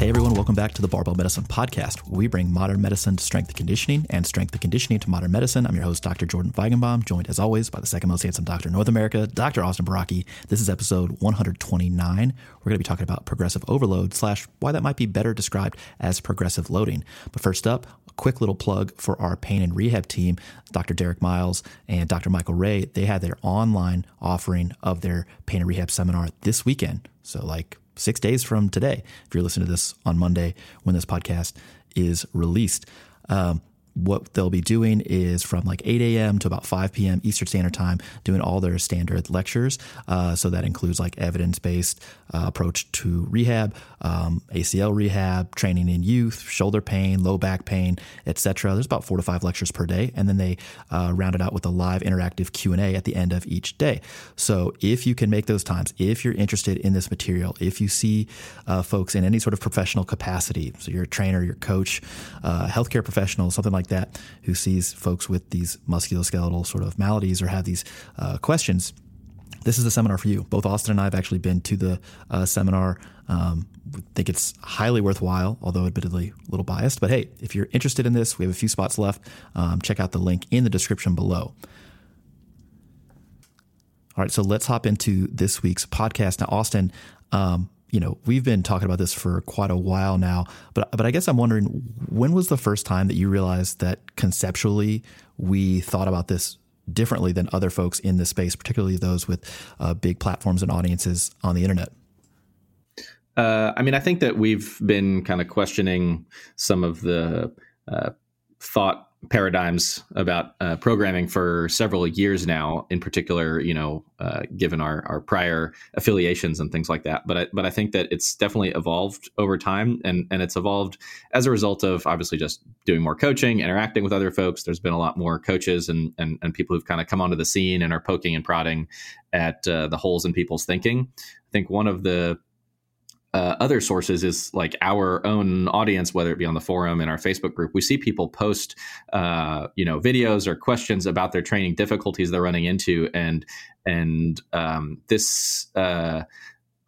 Hey everyone, welcome back to the Barbell Medicine Podcast. We bring modern medicine to strength and conditioning and strength and conditioning to modern medicine. I'm your host, Dr. Jordan Feigenbaum, joined as always by the second most handsome doctor in North America, Dr. Austin Baraki. This is episode 129. We're going to be talking about progressive overload slash why that might be better described as progressive loading. But first up, a quick little plug for our pain and rehab team, Dr. Derek Miles and Dr. Michael Ray. They had their online offering of their pain and rehab seminar this weekend. So like six days from today, if you're listening to this on Monday when this podcast is released. Um, what they'll be doing is from like 8 a.m. to about 5 p.m. Eastern Standard Time, doing all their standard lectures. Uh, so that includes like evidence based uh, approach to rehab, um, ACL rehab, training in youth, shoulder pain, low back pain, etc. There's about four to five lectures per day, and then they uh, round it out with a live interactive Q and A at the end of each day. So if you can make those times, if you're interested in this material, if you see uh, folks in any sort of professional capacity, so you're a trainer, your coach, uh, healthcare professional, something like that, who sees folks with these musculoskeletal sort of maladies or have these uh, questions this is a seminar for you. Both Austin and I have actually been to the uh, seminar. Um, think it's highly worthwhile, although admittedly a little biased. But hey, if you're interested in this, we have a few spots left. Um, check out the link in the description below. All right, so let's hop into this week's podcast. Now, Austin, um, you know, we've been talking about this for quite a while now, but but I guess I'm wondering when was the first time that you realized that conceptually we thought about this differently than other folks in this space, particularly those with uh, big platforms and audiences on the internet? Uh, I mean, I think that we've been kind of questioning some of the uh, thought paradigms about uh, programming for several years now. In particular, you know, uh, given our our prior affiliations and things like that. But I, but I think that it's definitely evolved over time, and and it's evolved as a result of obviously just doing more coaching, interacting with other folks. There's been a lot more coaches and and, and people who've kind of come onto the scene and are poking and prodding at uh, the holes in people's thinking. I think one of the uh, other sources is like our own audience, whether it be on the forum in our Facebook group. We see people post, uh, you know, videos or questions about their training difficulties they're running into, and and um, this uh,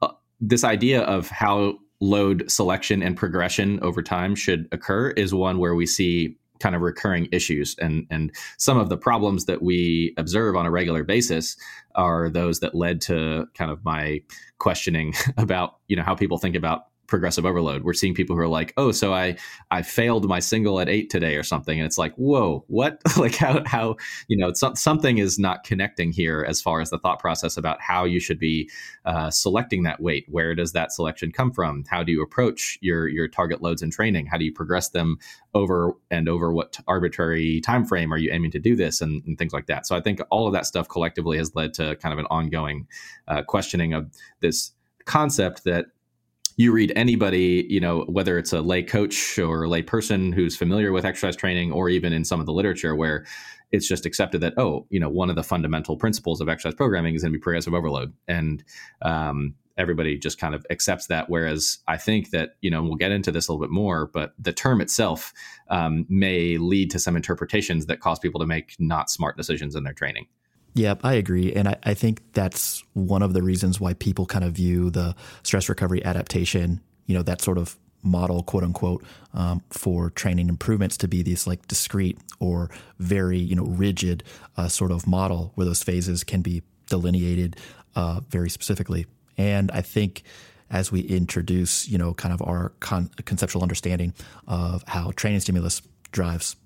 uh this idea of how load selection and progression over time should occur is one where we see kind of recurring issues. And and some of the problems that we observe on a regular basis are those that led to kind of my questioning about you know how people think about progressive overload. We're seeing people who are like, "Oh, so I I failed my single at eight today or something," and it's like, "Whoa, what? like how how you know so, something is not connecting here as far as the thought process about how you should be uh, selecting that weight. Where does that selection come from? How do you approach your your target loads in training? How do you progress them over and over what arbitrary time frame are you aiming to do this and, and things like that? So I think all of that stuff collectively has led to kind of an ongoing uh, questioning of this concept that you read anybody, you know, whether it's a lay coach or a lay person who's familiar with exercise training, or even in some of the literature where it's just accepted that oh, you know, one of the fundamental principles of exercise programming is going to be progressive overload, and um, everybody just kind of accepts that. Whereas I think that you know we'll get into this a little bit more, but the term itself um, may lead to some interpretations that cause people to make not smart decisions in their training. Yeah, I agree. And I, I, think that's one of the reasons why people kind of view the stress recovery adaptation, you know, that sort of model, quote unquote, um, for training improvements to be these like discrete or very, you know, rigid uh, sort of model where those phases can be delineated uh, very specifically. And I think as we introduce, you know, kind of our con- conceptual understanding of how training stimulus drives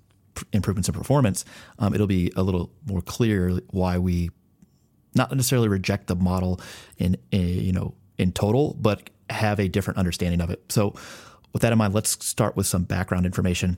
improvements in performance, um, it'll be a little more clear why we not necessarily reject the model in, you know in total, but have a different understanding of it. So, with that in mind, let's start with some background information.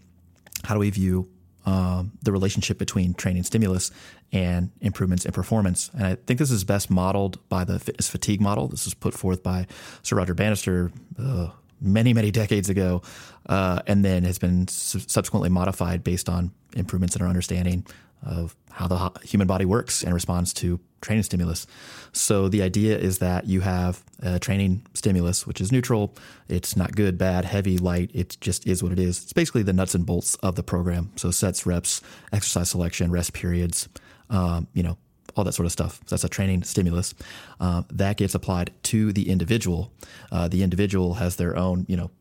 How do we view um, the relationship between training stimulus and improvements in performance. And I think this is best modeled by the fitness fatigue model. This was put forth by Sir Roger Bannister uh, many, many decades ago, uh, and then has been su- subsequently modified based on improvements in our understanding of how the human body works and responds to training stimulus. So the idea is that you have a training stimulus, which is neutral. It's not good, bad, heavy, light. It just is what it is. It's basically the nuts and bolts of the program. So sets, reps, exercise selection, rest periods, um, you know, all that sort of stuff. So that's a training stimulus. Uh, that gets applied to the individual. Uh, the individual has their own, you know,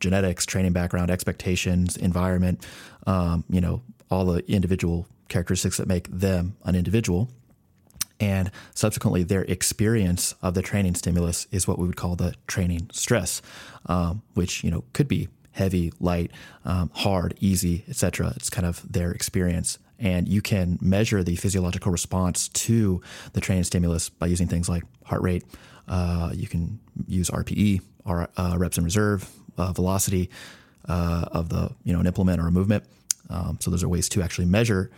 genetics, training background, expectations, environment, um, you know, all the individual characteristics that make them an individual. And subsequently, their experience of the training stimulus is what we would call the training stress, um, which you know could be heavy, light, um, hard, easy, etc. It's kind of their experience, and you can measure the physiological response to the training stimulus by using things like heart rate. Uh, you can use RPE, or uh, reps in reserve, uh, velocity uh, of the you know an implement or a movement. Um, so those are ways to actually measure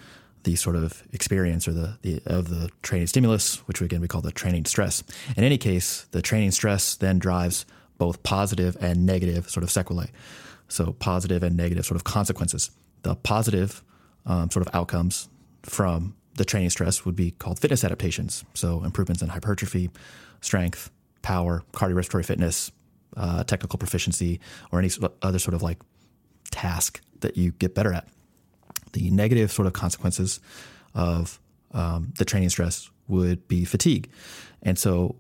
the sort of experience or the, the of the training stimulus, which again we call the training stress. In any case, the training stress then drives both positive and negative sort of sequelae. So positive and negative sort of consequences. The positive um, sort of outcomes from the training stress would be called fitness adaptations. So improvements in hypertrophy, strength, power, cardiorespiratory fitness, uh, technical proficiency, or any other sort of like task that you get better at the negative sort of consequences of um, the training stress would be fatigue. And so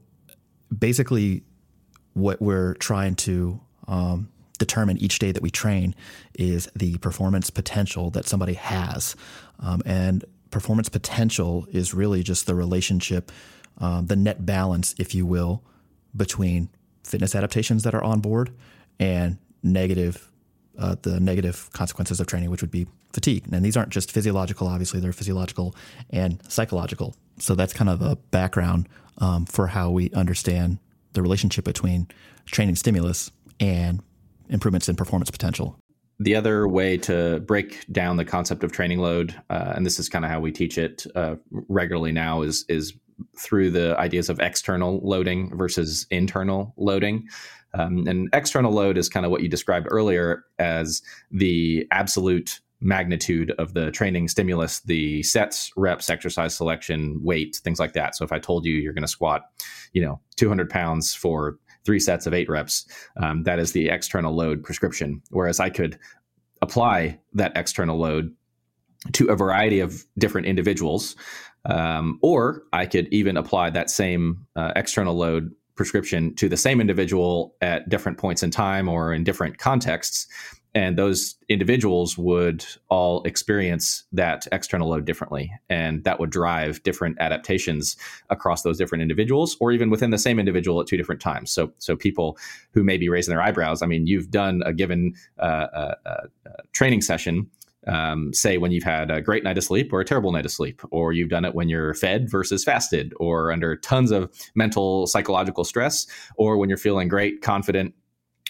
basically, what we're trying to um, determine each day that we train is the performance potential that somebody has. Um, and performance potential is really just the relationship, um, the net balance, if you will, between fitness adaptations that are on board and negative, uh, the negative consequences of training, which would be fatigue. And these aren't just physiological, obviously, they're physiological and psychological. So that's kind of a background um, for how we understand the relationship between training stimulus and improvements in performance potential. The other way to break down the concept of training load, uh, and this is kind of how we teach it uh, regularly now, is is through the ideas of external loading versus internal loading. Um, and external load is kind of what you described earlier as the absolute magnitude of the training stimulus, the sets, reps, exercise selection, weight, things like that. So if I told you you're going to squat, you know, 200 pounds for three sets of eight reps, um, that is the external load prescription. Whereas I could apply that external load to a variety of different individuals, um, or I could even apply that same uh, external load prescription to the same individual at different points in time or in different contexts and those individuals would all experience that external load differently and that would drive different adaptations across those different individuals or even within the same individual at two different times. So so people who may be raising their eyebrows i mean you've done a given uh, uh, uh, training session um, say when you've had a great night of sleep or a terrible night of sleep, or you've done it when you're fed versus fasted, or under tons of mental psychological stress, or when you're feeling great, confident,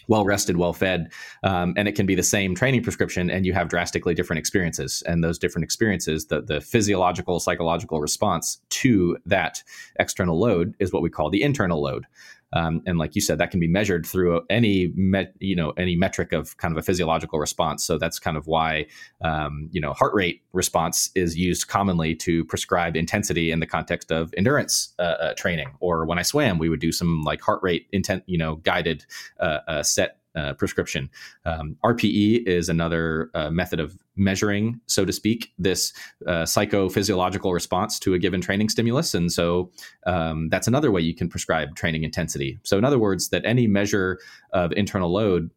well rested, well fed, um, and it can be the same training prescription, and you have drastically different experiences. And those different experiences, the the physiological, psychological response to that external load is what we call the internal load. Um, and like you said, that can be measured through any met, you know any metric of kind of a physiological response. So that's kind of why um, you know heart rate response is used commonly to prescribe intensity in the context of endurance uh, uh, training. Or when I swam, we would do some like heart rate intent you know guided uh, uh set uh, prescription. Um, RPE is another uh, method of measuring, so to speak, this uh, psychophysiological response to a given training stimulus. And so um, that's another way you can prescribe training intensity. So, in other words, that any measure of internal load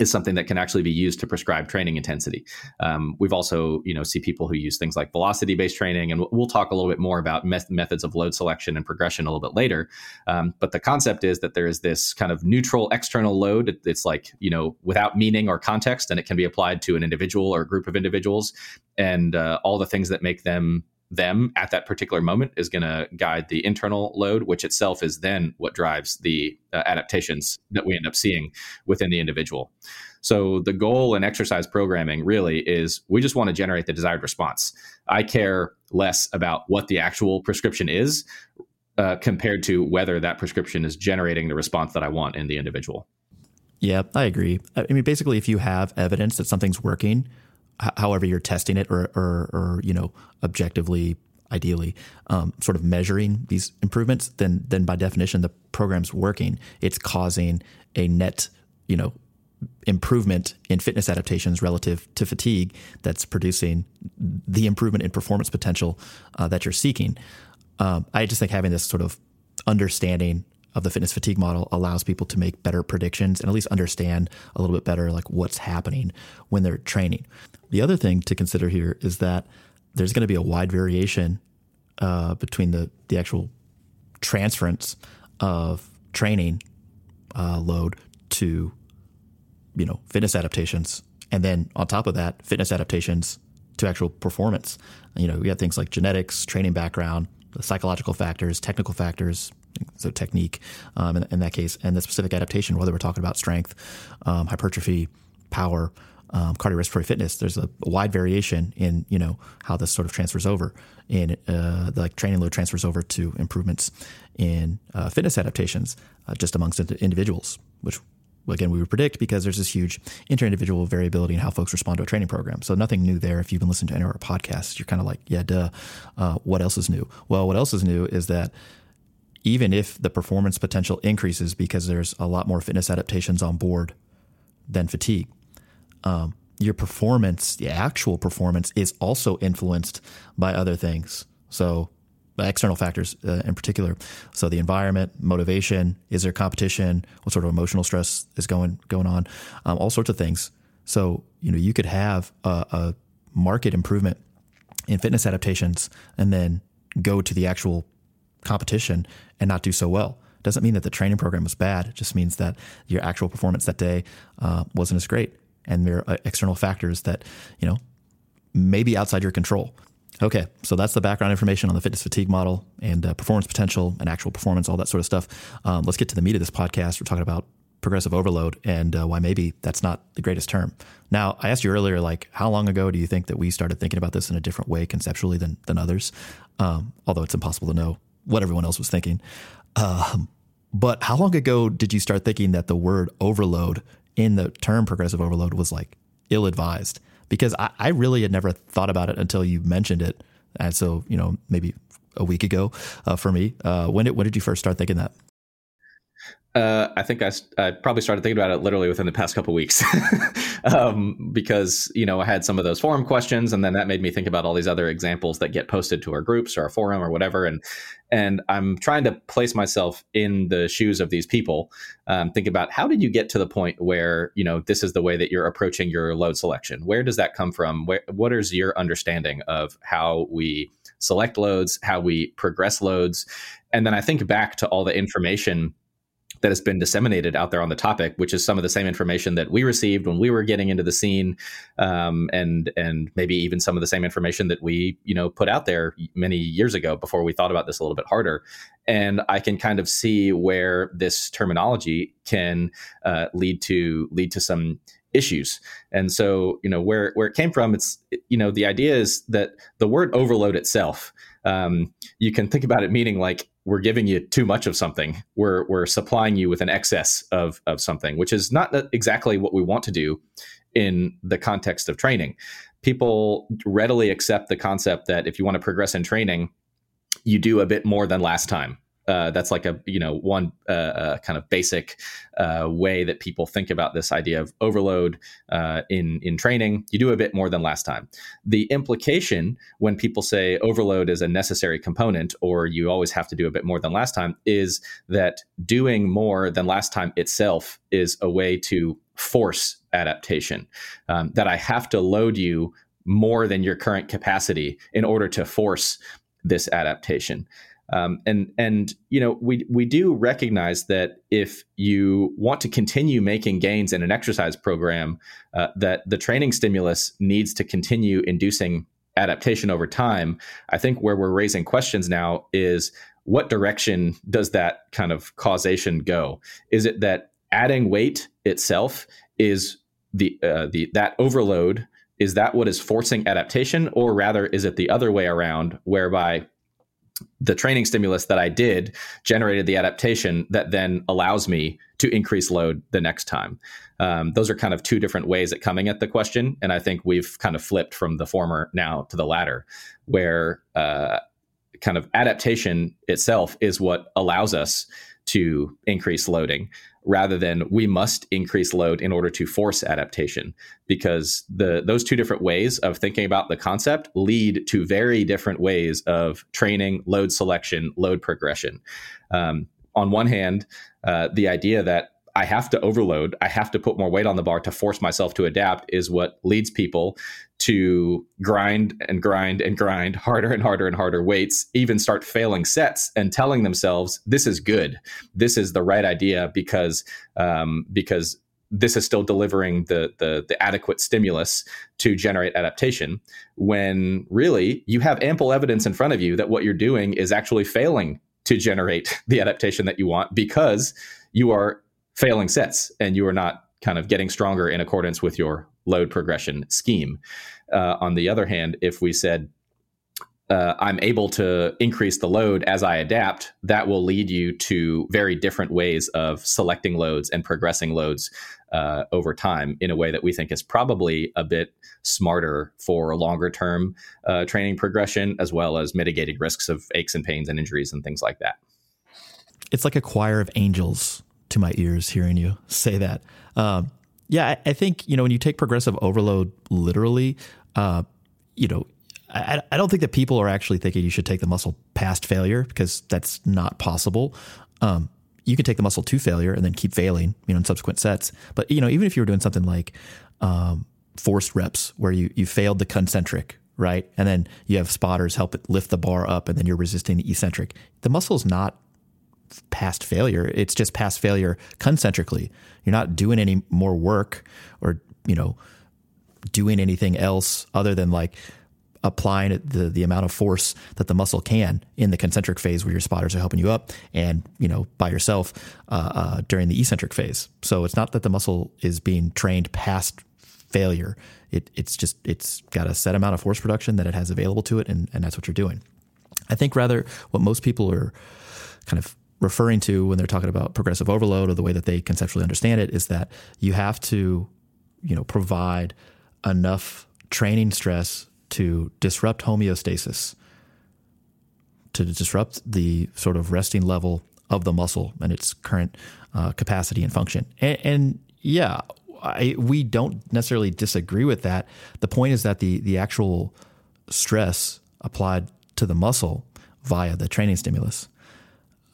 is something that can actually be used to prescribe training intensity. Um, we've also, you know, see people who use things like velocity-based training, and we'll talk a little bit more about met- methods of load selection and progression a little bit later. Um, but the concept is that there is this kind of neutral external load. It's like you know, without meaning or context, and it can be applied to an individual or a group of individuals, and uh, all the things that make them them at that particular moment is going to guide the internal load, which itself is then what drives the uh, adaptations that we end up seeing within the individual. So the goal in exercise programming really is we just want to generate the desired response. I care less about what the actual prescription is uh, compared to whether that prescription is generating the response that I want in the individual. Yeah, I agree. I mean, basically, if you have evidence that something's working, however you're testing it or, or, or you know, objectively, ideally, um, sort of measuring these improvements, then, then by definition, the program's working. It's causing a net, you know, improvement in fitness adaptations relative to fatigue that's producing the improvement in performance potential uh, that you're seeking. Um, I just think having this sort of understanding of the fitness fatigue model allows people to make better predictions and at least understand a little bit better like what's happening when they're training. The other thing to consider here is that there's going to be a wide variation uh, between the the actual transference of training uh, load to you know fitness adaptations, and then on top of that, fitness adaptations to actual performance. You know, we have things like genetics, training background, psychological factors, technical factors, so technique um, in, in, that case, and the specific adaptation, whether we're talking about strength, um, hypertrophy, power, um, cardiorespiratory fitness, there's a, a, wide variation in you know how this sort of transfers over. In uh, the like training load transfers over to improvements in uh, fitness adaptations uh, just amongst individuals, which again we would predict because there's this huge inter-individual variability in how folks respond to a training program. So nothing new there. If you've been listening to any of our podcasts, you're kind of like, yeah, duh. Uh, what else is new? Well, what else is new is that even if the performance potential increases because there's a lot more fitness adaptations on board than fatigue um, your performance, the actual performance, is also influenced by other things. So, external factors uh, in particular. So, the environment, motivation, is there competition? What sort of emotional stress is going going on? Um, all sorts of things. So, you know, you could have a, a market improvement in fitness adaptations, and then go to the actual competition and not do so well doesn't mean that the training program was bad. It just means that your actual performance that day uh, wasn't as great and there are external factors that you know may be outside your control. Okay, so that's the background information on the fitness fatigue model and uh, performance potential and actual performance, all that sort of stuff. Um, let's get to the meat of this podcast. We're talking about progressive overload and uh, why maybe that's not the greatest term. Now, I asked you earlier, like, how long ago do you think that we started thinking about this in a different way conceptually than than others? Um, although it's impossible to know what everyone else was thinking. Um, but how long ago did you start thinking that the word overload in the term progressive overload was like ill advised because I, I, really had never thought about it until you mentioned it. And so, you know, maybe a week ago uh, for me. Uh, when did when did you first start thinking that? Uh, I think I, I, probably started thinking about it literally within the past couple weeks, um, because you know I had some of those forum questions, and then that made me think about all these other examples that get posted to our groups or our forum or whatever, and and I'm trying to place myself in the shoes of these people. Um, think about how did you get to the point where you know this is the way that you're approaching your load selection? Where does that come from? Where, what is your understanding of how we select loads, how we progress loads, and then I think back to all the information that has been disseminated out there on the topic, which is some of the same information that we received when we were getting into the scene, um, and and maybe even some of the same information that we you know put out there many years ago before we thought about this a little bit harder. And I can kind of see where this terminology can uh, lead to lead to some issues. And so, you know, where where it came from, it's you know, the idea is that the word overload itself, um, you can think about it meaning like we're giving you too much of something. We're we're supplying you with an excess of of something, which is not exactly what we want to do in the context of training. People readily accept the concept that if you want to progress in training, you do a bit more than last time uh, that's like a you know one uh, uh, kind of basic uh, way that people think about this idea of overload uh, in in training. You do a bit more than last time. The implication when people say overload is a necessary component, or you always have to do a bit more than last time, is that doing more than last time itself is a way to force adaptation, um, that I have to load you more than your current capacity in order to force this adaptation. Um, and and you know we we do recognize that if you want to continue making gains in an exercise program, uh, that the training stimulus needs to continue inducing adaptation over time. I think where we're raising questions now is what direction does that kind of causation go? Is it that adding weight itself is the uh, the that overload is that what is forcing adaptation or rather is it the other way around whereby the training stimulus that I did generated the adaptation that then allows me to increase load the next time. Um, those are kind of two different ways at coming at the question, and I think we've kind of flipped from the former now to the latter, where uh, kind of adaptation itself is what allows us to increase loading rather than we must increase load in order to force adaptation because the those two different ways of thinking about the concept lead to very different ways of training load selection load progression. Um, on one hand uh, the idea that I have to overload, I have to put more weight on the bar to force myself to adapt is what leads people to grind and grind and grind harder and harder and harder weights, even start failing sets and telling themselves this is good, this is the right idea because um, because this is still delivering the, the the adequate stimulus to generate adaptation. When really you have ample evidence in front of you that what you're doing is actually failing to generate the adaptation that you want because you are failing sets and you are not kind of getting stronger in accordance with your load progression scheme. Uh, on the other hand, if we said, uh, I'm able to increase the load as I adapt, that will lead you to very different ways of selecting loads and progressing loads uh, over time in a way that we think is probably a bit smarter for longer term uh, training progression, as well as mitigating risks of aches and pains and injuries and things like that. It's like a choir of angels to my ears hearing you say that. Um, yeah, I, think you know when you take progressive overload literally, uh, you know, I, I, don't think that people are actually thinking you should take the muscle past failure because that's not possible. Um, you can take the muscle to failure and then keep failing, you know, in subsequent sets. But you know, even if you were doing something like um, forced reps where you you failed the concentric, right, and then you have spotters help it lift the bar up, and then you're resisting the eccentric, the muscle is not past failure. It's just past failure concentrically. You're not doing any more work or, you know, doing anything else other than like applying the the amount of force that the muscle can in the concentric phase where your spotters are helping you up and you know by yourself uh, uh, during the eccentric phase so it's not that the muscle is being trained past failure it, it's just it's got a set amount of force production that it has available to it and, and that's what you're doing i think rather what most people are kind of referring to when they're talking about progressive overload or the way that they conceptually understand it is that you have to, you know, provide enough training stress to disrupt homeostasis, to disrupt the sort of resting level of the muscle and its current uh, capacity and function. And, and yeah, I, we don't necessarily disagree with that. The point is that the the actual stress applied to the muscle via the training stimulus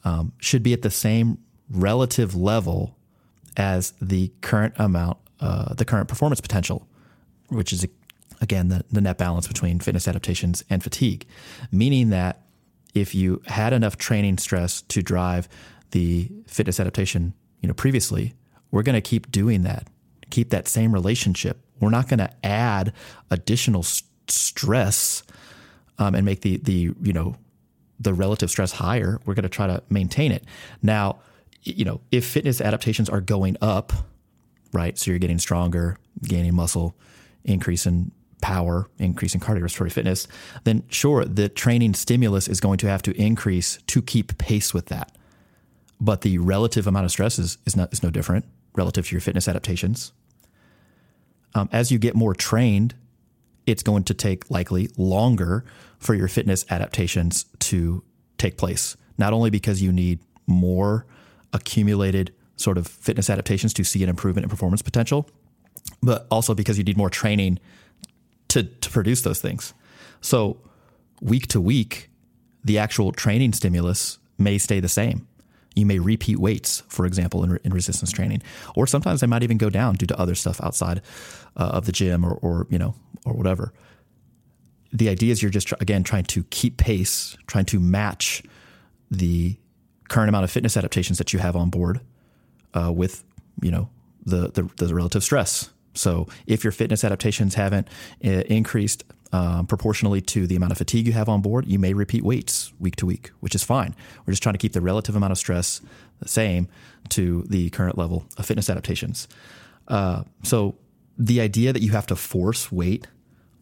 um, should be at the same relative level as the current amount, uh, the current performance potential, which is again the, the net balance between fitness adaptations and fatigue, meaning that if you had enough training stress to drive the fitness adaptation, you know, previously, we're going to keep doing that, keep that same relationship. We're not going to add additional st- stress um, and make the the you know the relative stress higher, we're going to try to maintain it. Now, you know, if fitness adaptations are going up, right? So you're getting stronger, gaining muscle, increasing power, increasing cardiorespiratory fitness, then sure, the training stimulus is going to have to increase to keep pace with that. But the relative amount of stress is, is, not, is no different relative to your fitness adaptations. Um, as you get more trained, it's going to take likely longer for your fitness adaptations to take place. Not only because you need more accumulated sort of fitness adaptations to see an improvement in performance potential, but also because you need more training to, to produce those things. So, week to week, the actual training stimulus may stay the same. You may repeat weights, for example, in, in resistance training, or sometimes they might even go down due to other stuff outside uh, of the gym or, or you know or whatever. The idea is you're just again trying to keep pace, trying to match the current amount of fitness adaptations that you have on board uh, with you know the, the, the relative stress. So if your fitness adaptations haven't uh, increased um, proportionally to the amount of fatigue you have on board, you may repeat weights week to week, which is fine. We're just trying to keep the relative amount of stress the same to the current level of fitness adaptations. Uh, so the idea that you have to force weight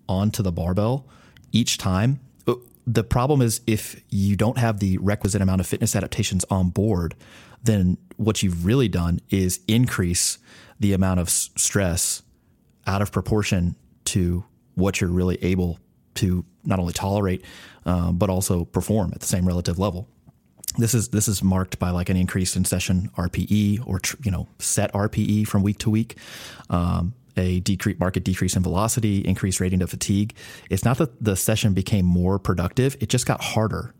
onto the barbell each time. Uh, the problem is if you don't have the requisite amount of fitness adaptations on board, then what you've really done is increase the amount of stress out of proportion to what you're really able to not only tolerate um, but also perform at the same relative level. This is this is marked by like an increase in session RPE or you know set RPE from week to week. Um, a decrease, market decrease in velocity, increased rating of fatigue. It's not that the session became more productive; it just got harder.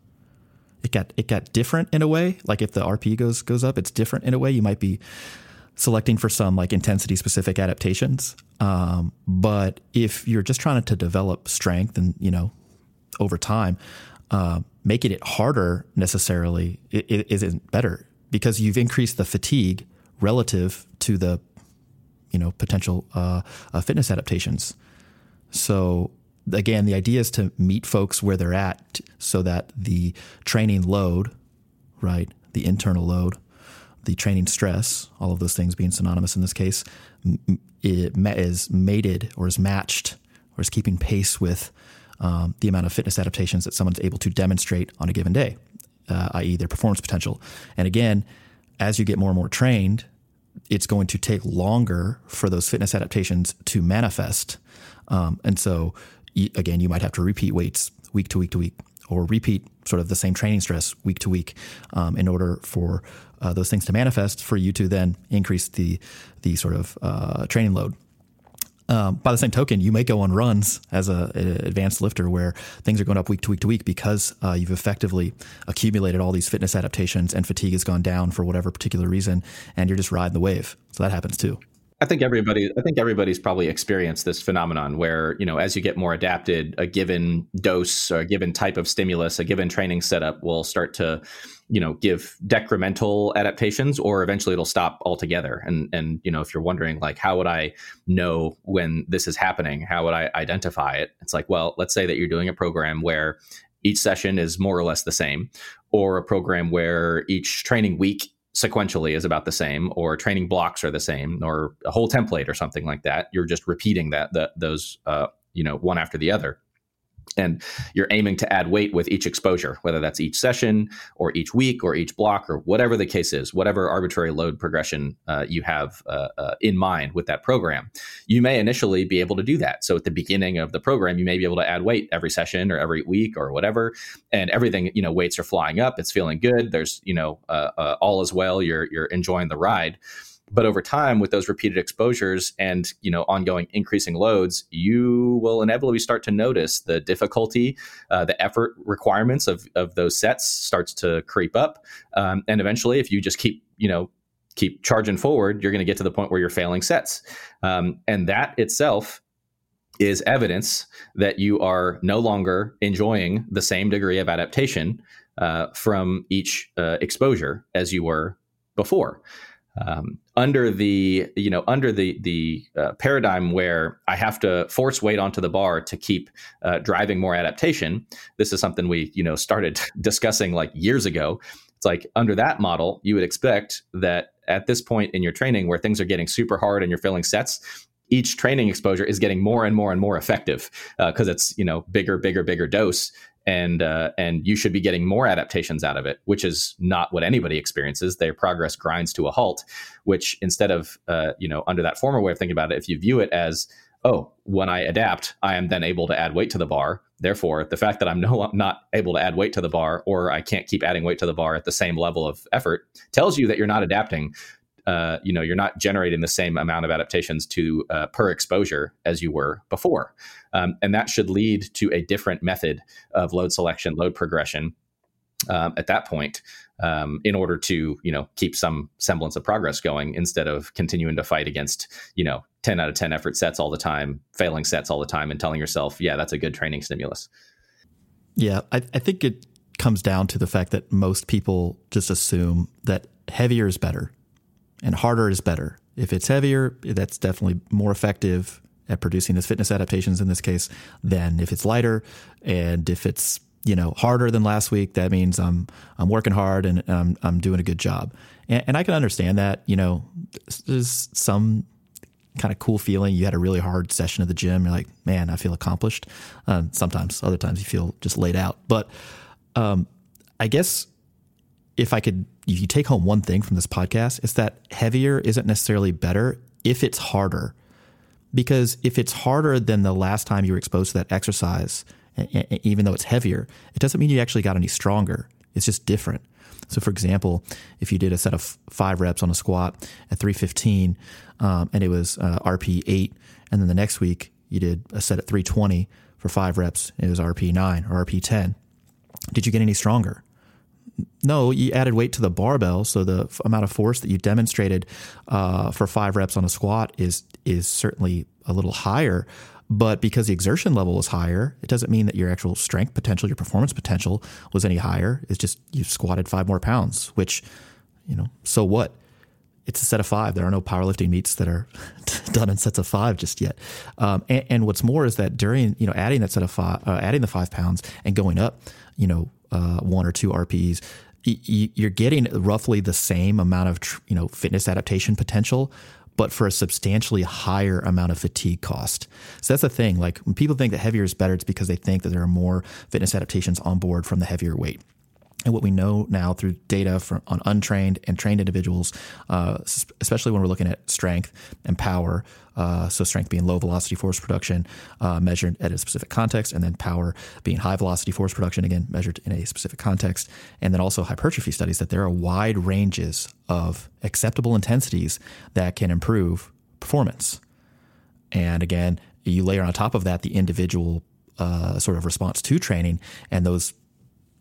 It got it got different in a way. Like if the RP goes goes up, it's different in a way. You might be selecting for some like intensity specific adaptations. Um, but if you're just trying to develop strength and, you know, over time, uh, making it harder necessarily it, it isn't better because you've increased the fatigue relative to the, you know, potential uh, uh, fitness adaptations. So again, the idea is to meet folks where they're at so that the training load, right, the internal load, the training stress, all of those things being synonymous in this case, is mated or is matched or is keeping pace with um, the amount of fitness adaptations that someone's able to demonstrate on a given day, uh, i.e., their performance potential. And again, as you get more and more trained, it's going to take longer for those fitness adaptations to manifest. Um, and so, again, you might have to repeat weights week to week to week or repeat sort of the same training stress week to week um, in order for uh, those things to manifest for you to then increase the the sort of uh, training load. Um, by the same token, you may go on runs as a, a, advanced lifter where things are going up week to week to week because uh, you've effectively accumulated all these fitness adaptations and fatigue has gone down for whatever particular reason, and you're just riding the wave. So that happens too. I think everybody I think everybody's probably experienced this phenomenon where, you know, as you get more adapted, a given dose or a given type of stimulus, a given training setup will start to, you know, give decremental adaptations or eventually it'll stop altogether. And and you know, if you're wondering like how would I know when this is happening? How would I identify it? It's like, well, let's say that you're doing a program where each session is more or less the same or a program where each training week sequentially is about the same or training blocks are the same or a whole template or something like that. You're just repeating that the, those uh, you know one after the other and you're aiming to add weight with each exposure, whether that's each session or each week or each block or whatever the case is, whatever arbitrary load progression uh, you have uh, uh, in mind with that program. You may initially be able to do that. So at the beginning of the program, you may be able to add weight every session or every week or whatever, and everything you know weights are flying up. It's feeling good. There's you know uh, uh, all is well. You're you're enjoying the ride but over time with those repeated exposures and you know ongoing increasing loads you will inevitably start to notice the difficulty uh, the effort requirements of, of those sets starts to creep up. Um, and eventually if you just keep you know keep charging forward you're going to get to the point where you're failing sets. Um, and that itself is evidence that you are no longer enjoying the same degree of adaptation uh, from each uh, exposure as you were before um, under the you know under the the uh, paradigm where I have to force weight onto the bar to keep uh, driving more adaptation. This is something we you know started discussing like years ago. It's like under that model, you would expect that at this point in your training where things are getting super hard and you're filling sets, each training exposure is getting more and more and more effective because uh, it's you know bigger, bigger, bigger dose, and uh, and you should be getting more adaptations out of it, which is not what anybody experiences. Their progress grinds to a halt. Which instead of uh, you know under that former way of thinking about it, if you view it as oh, when I adapt, I am then able to add weight to the bar. Therefore, the fact that I'm no not able to add weight to the bar, or I can't keep adding weight to the bar at the same level of effort, tells you that you're not adapting uh, you know you're not generating the same amount of adaptations to uh, per exposure as you were before. Um, and that should lead to a different method of load selection load progression um, at that point um, in order to you know keep some semblance of progress going instead of continuing to fight against you know 10 out of 10 effort sets all the time failing sets all the time and telling yourself yeah that's a good training stimulus. Yeah i, I think it comes down to the fact that most people just assume that heavier is better and harder is better if it's heavier that's definitely more effective at producing those fitness adaptations in this case than if it's lighter and if it's you know harder than last week, that means I'm I'm working hard and I'm I'm doing a good job. And, and I can understand that. You know, there's some kind of cool feeling. You had a really hard session at the gym. You're like, man, I feel accomplished. Um, sometimes, other times, you feel just laid out. But um, I guess if I could, if you take home one thing from this podcast, it's that heavier isn't necessarily better if it's harder. Because if it's harder than the last time you were exposed to that exercise, even though it's heavier, it doesn't mean you actually got any stronger. It's just different. So, for example, if you did a set of five reps on a squat at 315 um, and it was uh, RP 8, and then the next week you did a set at 320 for five reps, it was RP 9 or RP 10, did you get any stronger? No, you added weight to the barbell, so the f- amount of force that you demonstrated uh, for five reps on a squat is is certainly a little higher. But because the exertion level was higher, it doesn't mean that your actual strength potential, your performance potential was any higher. It's just you squatted five more pounds, which, you know, so what? It's a set of five. There are no powerlifting meets that are done in sets of five just yet. Um, and, and, what's more is that during, you know, adding that set of five, uh, adding the five pounds and going up, you know, uh, one or two RPs, you're getting roughly the same amount of you know fitness adaptation potential but for a substantially higher amount of fatigue cost. So that's the thing. Like when people think that heavier is better, it's because they think that there are more fitness adaptations on board from the heavier weight. And what we know now through data from, on untrained and trained individuals, uh, especially when we're looking at strength and power, uh, so strength being low velocity force production uh, measured at a specific context, and then power being high velocity force production, again measured in a specific context, and then also hypertrophy studies that there are wide ranges of acceptable intensities that can improve performance. And again, you layer on top of that the individual uh, sort of response to training, and those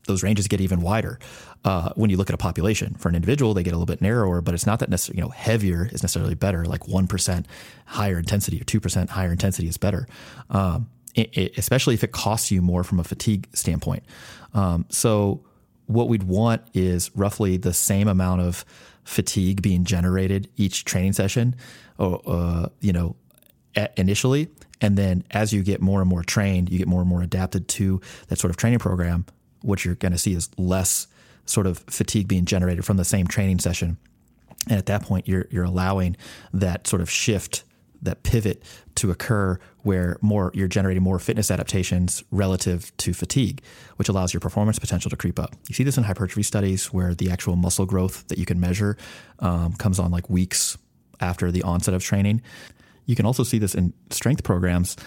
those ranges get even wider. Uh, when you look at a population for an individual, they get a little bit narrower, but it's not that necessarily, you know, heavier is necessarily better. Like 1% higher intensity or 2% higher intensity is better. Um, it, it, especially if it costs you more from a fatigue standpoint. Um, so what we'd want is roughly the same amount of fatigue being generated each training session, or, uh, you know, initially. And then as you get more and more trained, you get more and more adapted to that sort of training program what you're going to see is less sort of fatigue being generated from the same training session. And at that point, you're you're allowing that sort of shift, that pivot to occur where more you're generating more fitness adaptations relative to fatigue, which allows your performance potential to creep up. You see this in hypertrophy studies where the actual muscle growth that you can measure um, comes on like weeks after the onset of training. You can also see this in strength programs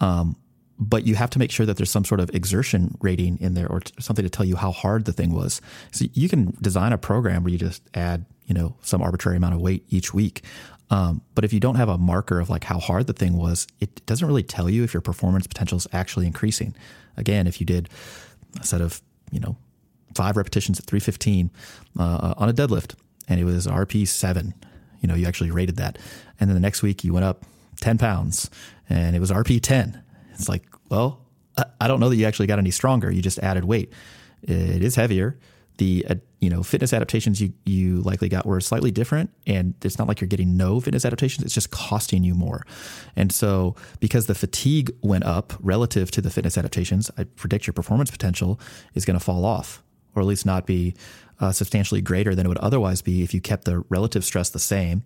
um, but you have to make sure that there's some sort of exertion rating in there or something to tell you how hard the thing was. So you can design a program where you just add, you know, some arbitrary amount of weight each week. Um, but if you don't have a marker of like how hard the thing was, it doesn't really tell you if your performance potential is actually increasing. Again, if you did a set of, you know, five repetitions at 315 uh, on a deadlift and it was RP seven, you know, you actually rated that. And then the next week you went up 10 pounds and it was RP 10 it's like, well, I don't know that you actually got any stronger. You just added weight. It is heavier. The uh, you know fitness adaptations you you likely got were slightly different, and it's not like you're getting no fitness adaptations. It's just costing you more. And so because the fatigue went up relative to the fitness adaptations, I predict your performance potential is going to fall off, or at least not be uh, substantially greater than it would otherwise be if you kept the relative stress the same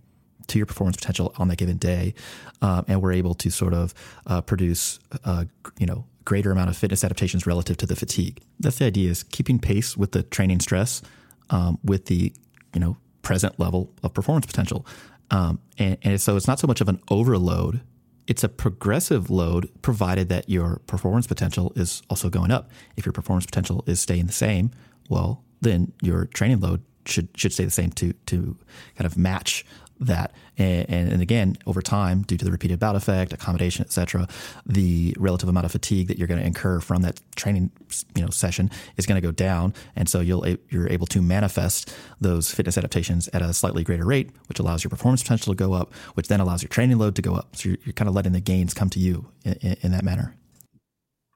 to your performance potential on that given day, um, and we're able to sort of uh, produce, uh, you know, greater amount of fitness adaptations relative to the fatigue. That's the idea: is keeping pace with the training stress, um, with the, you know, present level of performance potential, um, and, and so it's not so much of an overload. It's a progressive load, provided that your performance potential is also going up. If your performance potential is staying the same, well, then your training load should should stay the same to to kind of match that. And, and, again, over time, due to the repeated bout effect, accommodation, et cetera, the relative amount of fatigue that you're going to incur from that training, you know, session is going to go down, and so you'll you're able to manifest those fitness adaptations at a slightly greater rate, which allows your performance potential to go up, which then allows your training load to go up. So you're, you're kind of letting the gains come to you in, in, in that manner.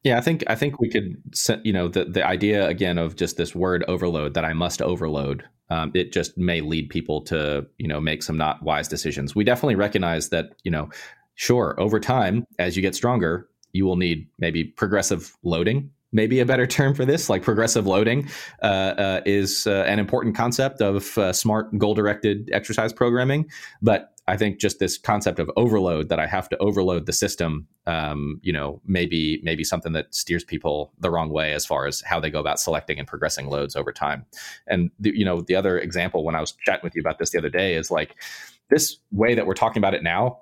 Yeah, I think I think we could, set, you know, the the idea again of just this word overload that I must overload. Um, it just may lead people to you know make some not wise decisions. We definitely recognize that you know, sure, over time as you get stronger, you will need maybe progressive loading. Maybe a better term for this, like progressive loading, uh, uh, is uh, an important concept of uh, smart goal directed exercise programming. But I think just this concept of overload that I have to overload the system, um, you know, maybe maybe something that steers people the wrong way as far as how they go about selecting and progressing loads over time. And the, you know, the other example when I was chatting with you about this the other day is like this way that we're talking about it now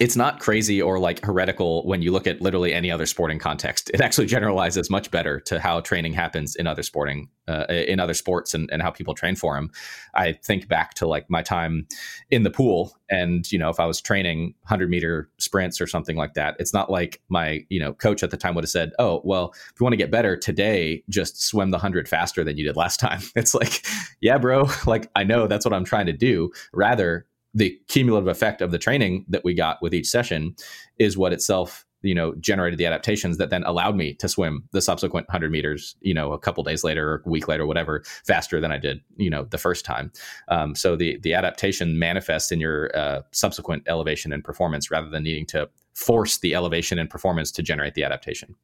it's not crazy or like heretical when you look at literally any other sporting context. It actually generalizes much better to how training happens in other sporting, uh, in other sports, and, and how people train for them. I think back to like my time in the pool, and you know, if I was training hundred meter sprints or something like that, it's not like my you know coach at the time would have said, "Oh, well, if you want to get better today, just swim the hundred faster than you did last time." It's like, yeah, bro, like I know that's what I'm trying to do. Rather, the cumulative effect of the training that we got with each session is what itself you know generated the adaptations that then allowed me to swim the subsequent 100 meters you know a couple days later or a week later whatever faster than i did you know the first time um, so the the adaptation manifests in your uh, subsequent elevation and performance rather than needing to force the elevation and performance to generate the adaptation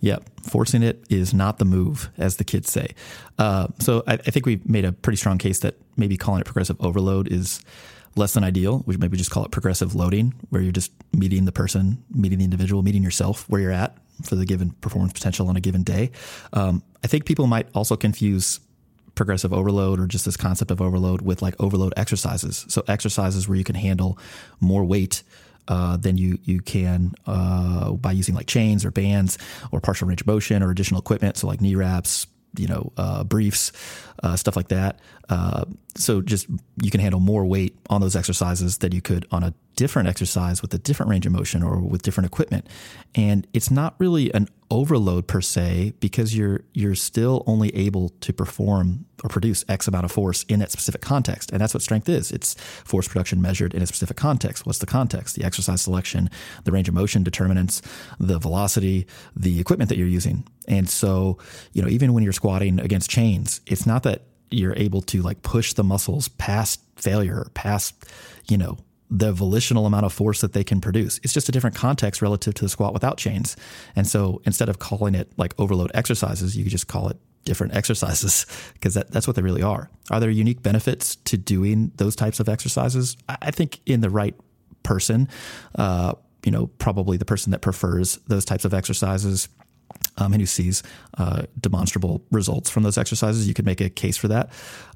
Yep. Forcing it is not the move, as the kids say. Uh, so I, I, think we've made a pretty strong case that maybe calling it progressive overload is less than ideal. We maybe just call it progressive loading, where you're just meeting the person, meeting the individual, meeting yourself where you're at for the given performance potential on a given day. Um, I think people might also confuse progressive overload or just this concept of overload with like overload exercises. So exercises where you can handle more weight uh, than you you can uh, by using like chains or bands or partial range motion or additional equipment. So like knee wraps, you know, uh, briefs, uh, stuff like that. Uh, so just you can handle more weight on those exercises than you could on a different exercise with a different range of motion or with different equipment. And it's not really an overload per se because you're you're still only able to perform or produce X amount of force in that specific context. And that's what strength is. It's force production measured in a specific context. What's the context? The exercise selection, the range of motion determinants, the velocity, the equipment that you're using. And so, you know, even when you're squatting against chains, it's not that you're able to like push the muscles past failure, past, you know, the volitional amount of force that they can produce. It's just a different context relative to the squat without chains. And so instead of calling it like overload exercises, you could just call it different exercises because that, that's what they really are. Are there unique benefits to doing those types of exercises? I think in the right person, uh, you know, probably the person that prefers those types of exercises um, and who sees uh, demonstrable results from those exercises, you could make a case for that.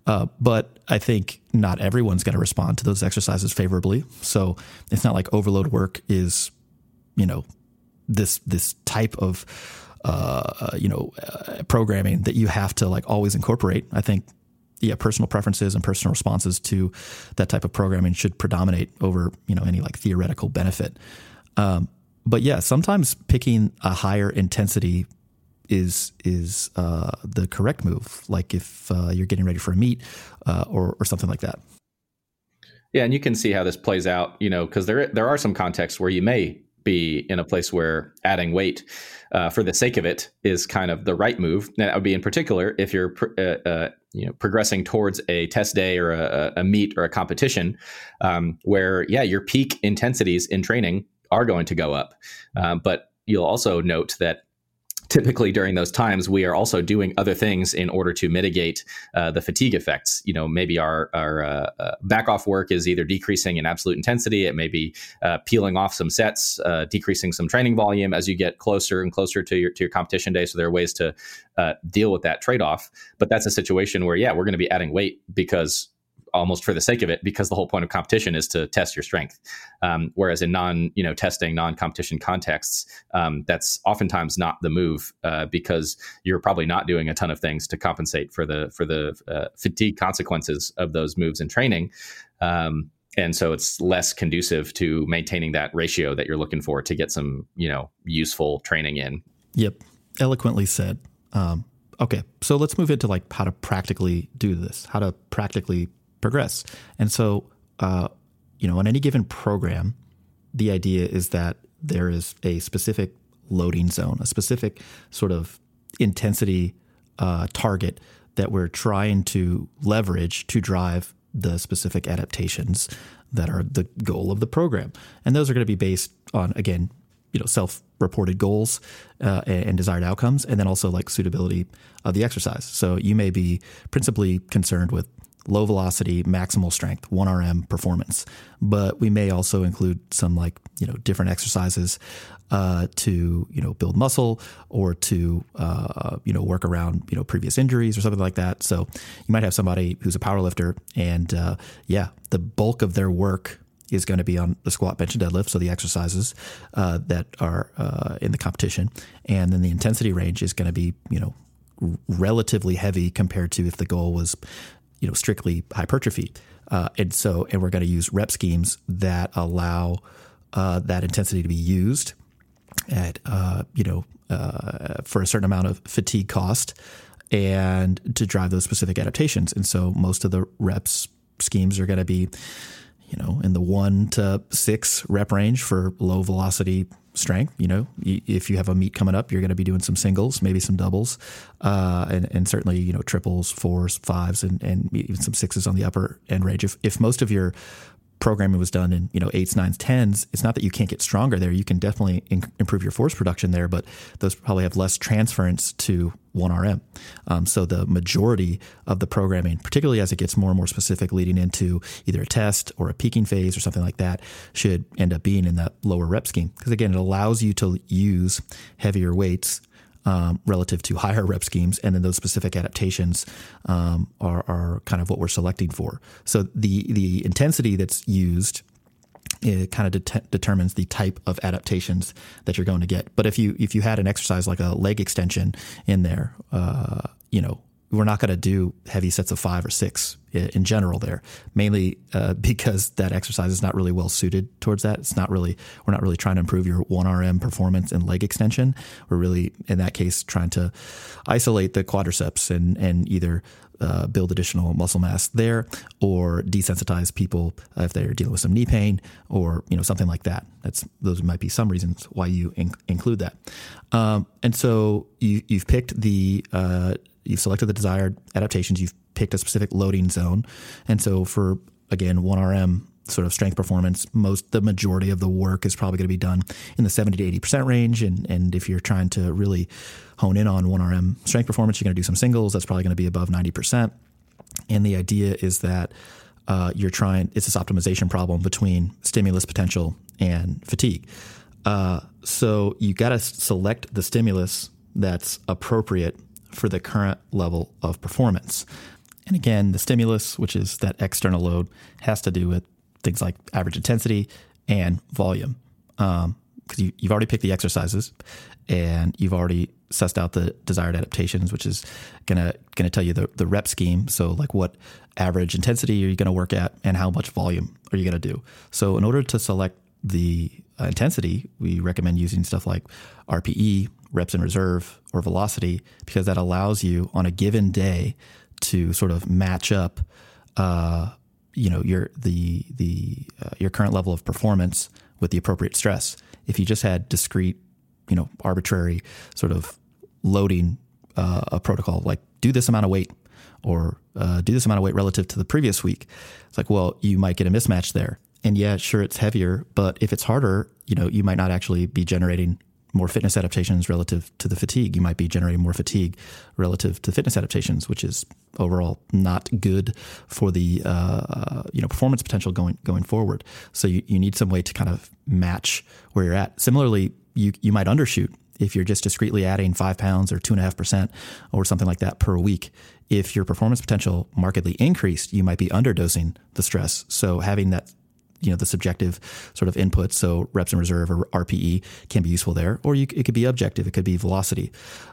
Uh, but I think not everyone's going to respond to those exercises favorably. So it's not like overload work is, you know, this this type of uh, you know uh, programming that you have to like always incorporate. I think yeah, personal preferences and personal responses to that type of programming should predominate over you know any like theoretical benefit. Um, but yeah, sometimes picking a higher intensity is is uh, the correct move. Like if uh, you're getting ready for a meet uh, or or something like that. Yeah, and you can see how this plays out. You know, because there there are some contexts where you may be in a place where adding weight uh, for the sake of it is kind of the right move. That would be in particular if you're uh, uh, you know progressing towards a test day or a, a meet or a competition um, where yeah your peak intensities in training are going to go up. Um, but you'll also note that typically during those times we are also doing other things in order to mitigate uh, the fatigue effects. You know maybe our, our uh, uh, back off work is either decreasing in absolute intensity it may be uh, peeling off some sets decreasing some training volume as you get closer and closer to your to your competition day. So there are ways to deal with that trade-off. But that's a situation where yeah we're going to be adding weight because almost for the sake of it because the whole point of competition is to test your strength. Um, whereas in non you know testing non competition contexts, um, that's oftentimes not the move uh, because you're probably not doing a ton of things to compensate for the for the uh, fatigue consequences of those moves in training. Um, and so it's less conducive to maintaining that ratio that you're looking for to get some you know useful training in yep eloquently said um, okay so let's move into like how to practically do this how to practically progress and so uh, you know on any given program the idea is that there is a specific loading zone a specific sort of intensity uh, target that we're trying to leverage to drive the specific adaptations that are the goal of the program. And those are going to be based on, again, you know, self-reported goals uh, and, desired outcomes, and then also like suitability of the exercise. So you may be principally concerned with low velocity, maximal strength, 1RM performance. But we may also include some like, you know, different exercises uh, to, you know, build muscle or to, uh, you know, work around, you know, previous injuries or something like that. So you might have somebody who's a power lifter and, uh, yeah, the bulk of their work is going to be on the squat, bench, and deadlift. So the exercises uh, that are uh, in the competition. And then the intensity range is going to be, you know, relatively heavy compared to if the goal was you know strictly hypertrophy. Uh, and so, and we're going to use rep schemes that allow uh, that intensity to be used at uh, you know uh, for a certain amount of fatigue cost and to drive those specific adaptations. And so, most of the reps schemes are going to be you know in the one to six rep range for low velocity strength. You know, if you have a meet coming up, you're going to be doing some singles, maybe some doubles, uh, and, and certainly you know triples, fours, fives, and, and even some sixes on the upper end range. If if most of your programming was done in you know eights, nines, tens, it's not that you can't get stronger there. You can definitely in- improve your force production there, but those probably have less transference to one RM. Um, so the majority of the programming, particularly as it gets more and more specific, leading into either a test or a peaking phase or something like that, should end up being in that lower rep scheme because again, it allows you to use heavier weights um, relative to higher rep schemes, and then those specific adaptations um, are, are kind of what we're selecting for. So the the intensity that's used it kind of de- determines the type of adaptations that you're going to get. But if you if you had an exercise like a leg extension in there, uh, you know, we're not going to do heavy sets of five or six in general there, mainly uh, because that exercise is not really well suited towards that. It's not really, we're not really trying to improve your 1RM performance and leg extension. We're really, in that case, trying to isolate the quadriceps and, and either uh, build additional muscle mass there or desensitize people if they're dealing with some knee pain or you know something like that that's those might be some reasons why you in- include that um, and so you, have picked the uh, you've selected the desired adaptations, you've picked a specific loading zone. And so for again, 1RM sort of strength performance, most the majority of the work is probably going to be done in the 70 to 80% range. And and if you're trying to really hone in on 1RM strength performance, you're going to do some singles. That's probably going to be above 90%. And the idea is that uh, you're trying, it's this optimization problem between stimulus potential and fatigue. Uh, so you got to select the stimulus that's appropriate for the current level of performance. And again, the stimulus, which is that external load, has to do with things like average intensity and volume. Because um, you, have already picked the exercises and you've already sussed out the desired adaptations, which is gonna gonna tell you the, the rep scheme. So like what average intensity are you gonna work at and how much volume are you gonna do? So in order to select the uh, intensity, we recommend using stuff like RPE, reps in reserve, or velocity, because that allows you on a given day to sort of match up, uh, you know, your the the uh, your current level of performance with the appropriate stress. If you just had discrete, you know, arbitrary sort of loading uh, a protocol, like do this amount of weight or uh, do this amount of weight relative to the previous week, it's like, well, you might get a mismatch there. And yeah, sure, it's heavier, but if it's harder, you know, you might not actually be generating more fitness adaptations relative to the fatigue. You might be generating more fatigue relative to fitness adaptations, which is overall not good for the uh, you know performance potential going going forward. So you, you need some way to kind of match where you're at. Similarly, you you might undershoot if you're just discreetly adding five pounds or two and a half percent or something like that per week, if your performance potential markedly increased, you might be underdosing the stress. So having that you know the subjective sort of input. So reps in reserve or rpe can be useful there or you, it could be objective it could be velocity.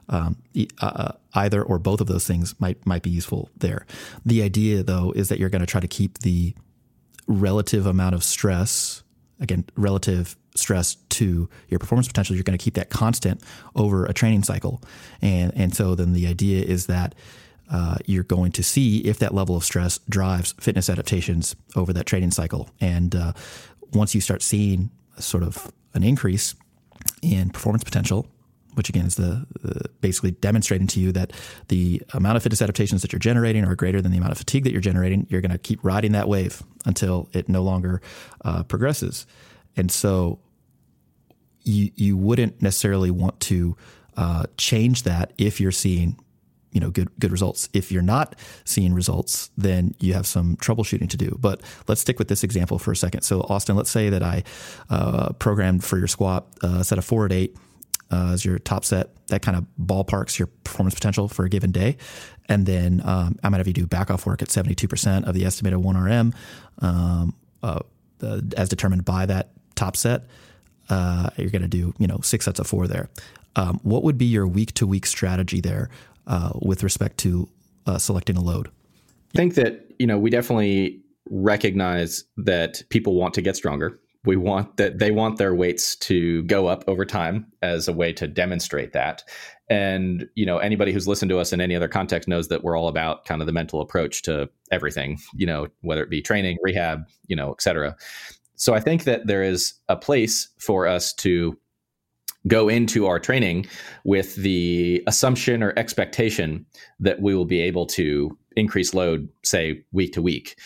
Um, uh, either or both of those things might might be useful there. The idea though is that you're going to try to keep the relative amount of stress again relative stress to your performance potential, you're going to keep that constant over a training cycle. And, and so then the idea is that uh, you're going to see if that level of stress drives fitness adaptations over that training cycle. And uh, once you start seeing sort of an increase in performance potential, which again is the, the, basically demonstrating to you that the amount of fitness adaptations that you're generating are greater than the amount of fatigue that you're generating, you're going to keep riding that wave until it no longer uh, progresses. And so you you wouldn't necessarily want to uh, change that if you're seeing you know good good results. If you're not seeing results, then you have some troubleshooting to do. But let's stick with this example for a second. So Austin, let's say that I uh, programmed for your squat uh, set of four at eight uh, as your top set. That kind of ballparks your performance potential for a given day. And then um, going to have you do back off work at 72% of the estimated 1RM um, uh, as determined by that top set uh, you're going to do you know six sets of four there. Um, what would be your week to week strategy there uh, with respect to uh, selecting a load? I think that you know we definitely recognize that people want to get stronger. We want that they want their weights to go up over time as a way to demonstrate that. And you know anybody who's listened to us in any other context knows that we're all about kind of the mental approach to everything. You know whether it be training, rehab, you know, et cetera. So I think that there is a place for us to go into our training with the assumption or expectation that we will be able to increase load, say, week to week.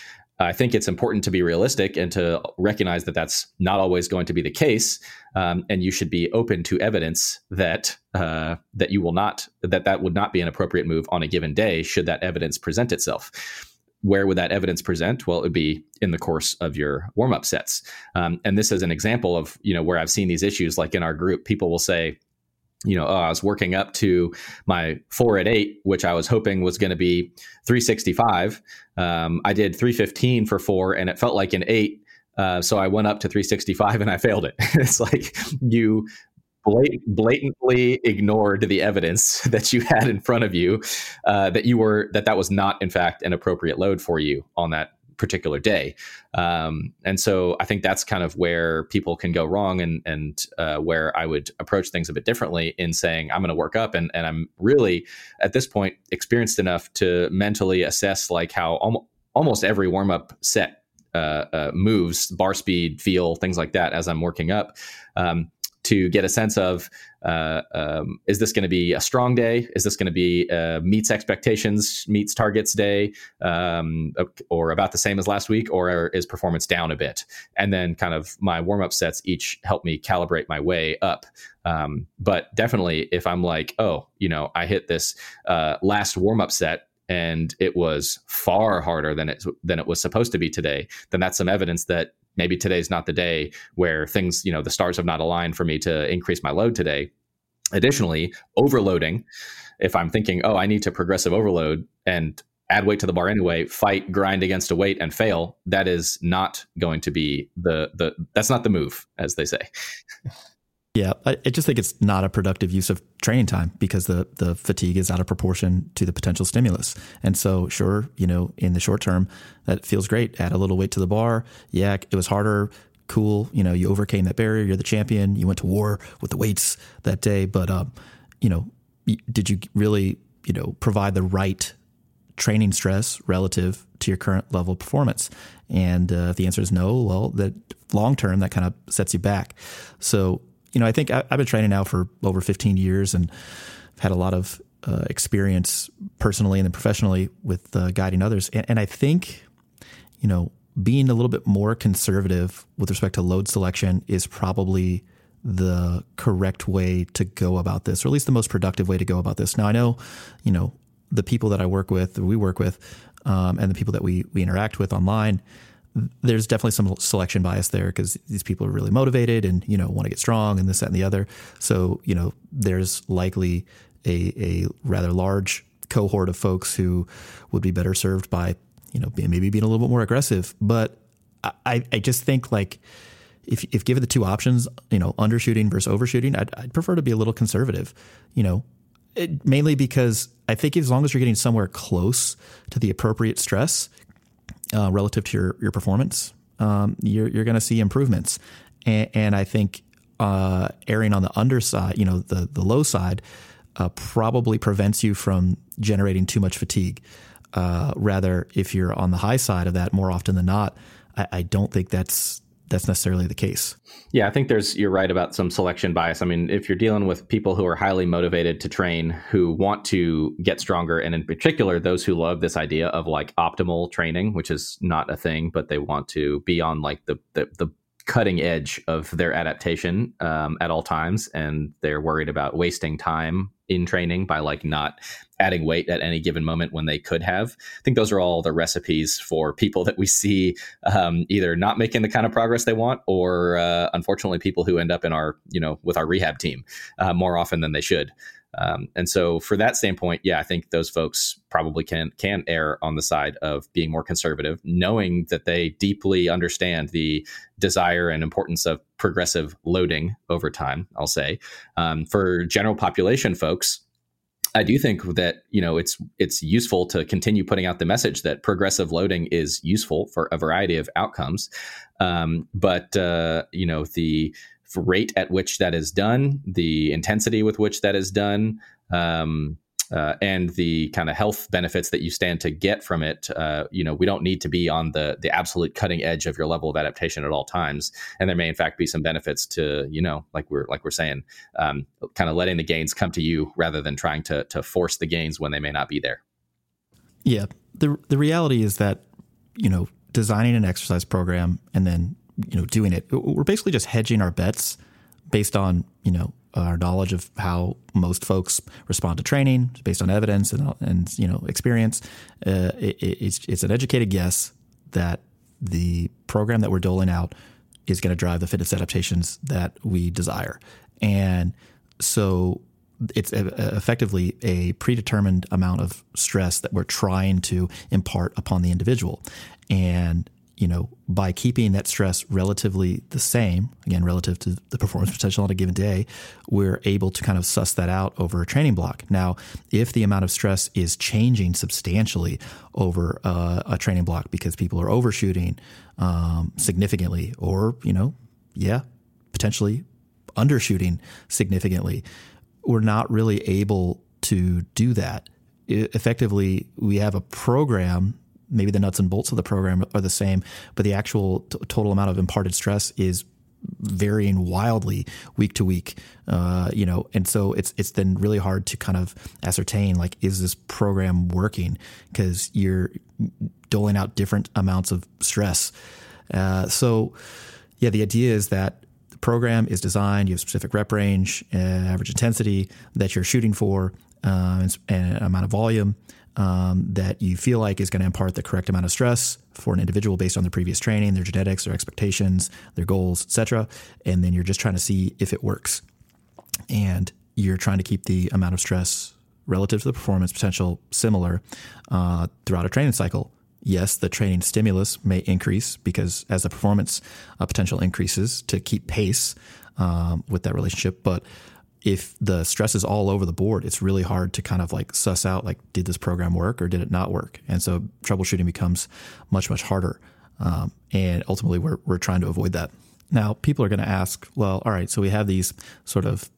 I think it's important to be realistic and to recognize that that's not always going to be the case, um, and you should be open to evidence that uh, that you will not that that would not be an appropriate move on a given day should that evidence present itself where would that evidence present? Well, it would be in the course of your warm up sets. Um, and this is an example of you know where I've seen these issues. Like in our group, people will say, you know, oh, I was working up to my four at eight, which I was hoping was going to be 365. Um, I did 315 for four, and it felt like an eight. Uh, so I went up to 365 and I failed it. it's like you blatantly ignored the evidence that you had in front of you uh, that you were that that was not in fact an appropriate load for you on that particular day. Um, and so i think that's kind of where people can go wrong and and uh, where i would approach things a bit differently in saying i'm going to work up and, and i'm really at this point experienced enough to mentally assess like how almost, almost every warm-up set uh, uh, moves bar speed feel things like that as i'm working up. Um, to get a sense of uh, um, is this going to be a strong day? Is this going to be uh, meets expectations, meets targets day, um, or about the same as last week, or is performance down a bit? And then kind of my warm up sets each help me calibrate my way up. Um, but definitely, if I'm like, oh, you know, I hit this uh, last warm up set and it was far harder than it than it was supposed to be today, then that's some evidence that maybe today's not the day where things, you know, the stars have not aligned for me to increase my load today. Additionally, overloading, if I'm thinking, oh, I need to progressive overload and add weight to the bar anyway, fight, grind against a weight and fail, that is not going to be the the that's not the move, as they say. Yeah, I, I, just think it's not a productive use of training time because the the fatigue is out of proportion to the potential stimulus. And so, sure, you know, in the short term, that feels great. Add a little weight to the bar. Yeah, it was harder. Cool. You know, you overcame that barrier. You're the champion. You went to war with the weights that day. But, um, you know, did you really, you know, provide the right training stress relative to your current level of performance? And uh, if the answer is no, well, that long term, that kind of sets you back. So you know, I think I, have been training now for over 15 years and I've had a lot of uh, experience personally and then professionally with uh, guiding others. And, and I think, you know, being a little bit more conservative with respect to load selection is probably the correct way to go about this, or at least the most productive way to go about this. Now, I know, you know, the people that I work with, we work with, um, and the people that we we interact with online, there's definitely some selection bias there because these people are really motivated and you know want to get strong and this that and the other. So you know there's likely a, a rather large cohort of folks who would be better served by you know maybe being a little bit more aggressive. But I, I just think like if if given the two options, you know, undershooting versus overshooting, I'd, I'd prefer to be a little conservative. You know, it, mainly because I think as long as you're getting somewhere close to the appropriate stress uh, relative to your your performance, um, you're you're going to see improvements. And, and I think uh, erring on the underside, you know, the the low side, uh, probably prevents you from generating too much fatigue. Uh, rather, if you're on the high side of that, more often than not, I, I don't think that's that's necessarily the case. Yeah, I think there's you're right about some selection bias. I mean, if you're dealing with people who are highly motivated to train, who want to get stronger, and in particular those who love this idea of like optimal training, which is not a thing, but they want to be on like the the, the cutting edge of their adaptation um, at all times, and they're worried about wasting time in training by like not adding weight at any given moment when they could have. I think those are all the recipes for people that we see um, either not making the kind of progress they want, or uh, unfortunately, people who end up in our you know with our rehab team uh, more often than they should. Um, and so, for that standpoint, yeah, I think those folks probably can can err on the side of being more conservative, knowing that they deeply understand the desire and importance of progressive loading over time. I'll say um, for general population folks, I do think that you know it's it's useful to continue putting out the message that progressive loading is useful for a variety of outcomes, um, but uh, you know the rate at which that is done, the intensity with which that is done, um, uh, and the kind of health benefits that you stand to get from it, uh, you know, we don't need to be on the the absolute cutting edge of your level of adaptation at all times. And there may, in fact, be some benefits to, you know, like we're like we're saying, um, kind of letting the gains come to you rather than trying to to force the gains when they may not be there. Yeah, the the reality is that you know designing an exercise program and then you know doing it, we're basically just hedging our bets based on you know our knowledge of how most folks respond to training based on evidence and, and you know experience. Uh, it, it's, it's an educated guess that the program that we're doling out is going to drive the fitness adaptations that we desire, and so it's effectively a predetermined amount of stress that we're trying to impart upon the individual, and you know, by keeping that stress relatively the same, again, relative to the performance potential on a given day, we're able to kind of suss that out over a training block. Now, if the amount of stress is changing substantially over uh, a training block because people are overshooting um, significantly, or, you know, yeah, potentially undershooting significantly, we're not really able to do that. effectively, we have a program maybe the nuts and bolts of the program are the same, but the actual t- total amount of imparted stress is varying wildly week to week. Uh, you know, and so it's it's then really hard to kind of ascertain like is this program working because you're doling out different amounts of stress. Uh, so yeah, the idea is that the program is designed. You have specific rep range, uh, average intensity that you're shooting for, uh, and, and amount of volume um, that you feel like is going to impart the correct amount of stress for an individual based on their previous training, their genetics, their expectations, their goals, etc. And then you're just trying to see if it works. And you're trying to keep the amount of stress relative to the performance potential similar uh, throughout a training cycle. Yes, the training stimulus may increase because as the performance uh, potential increases to keep pace um, with that relationship, but if the stress is all over the board, it's really hard to kind of like suss out like, did this program work or did it not work? And so troubleshooting becomes much, much harder. Um, and ultimately, we're, we're trying to avoid that. Now, people are going to ask, well, all right, so we have these sort of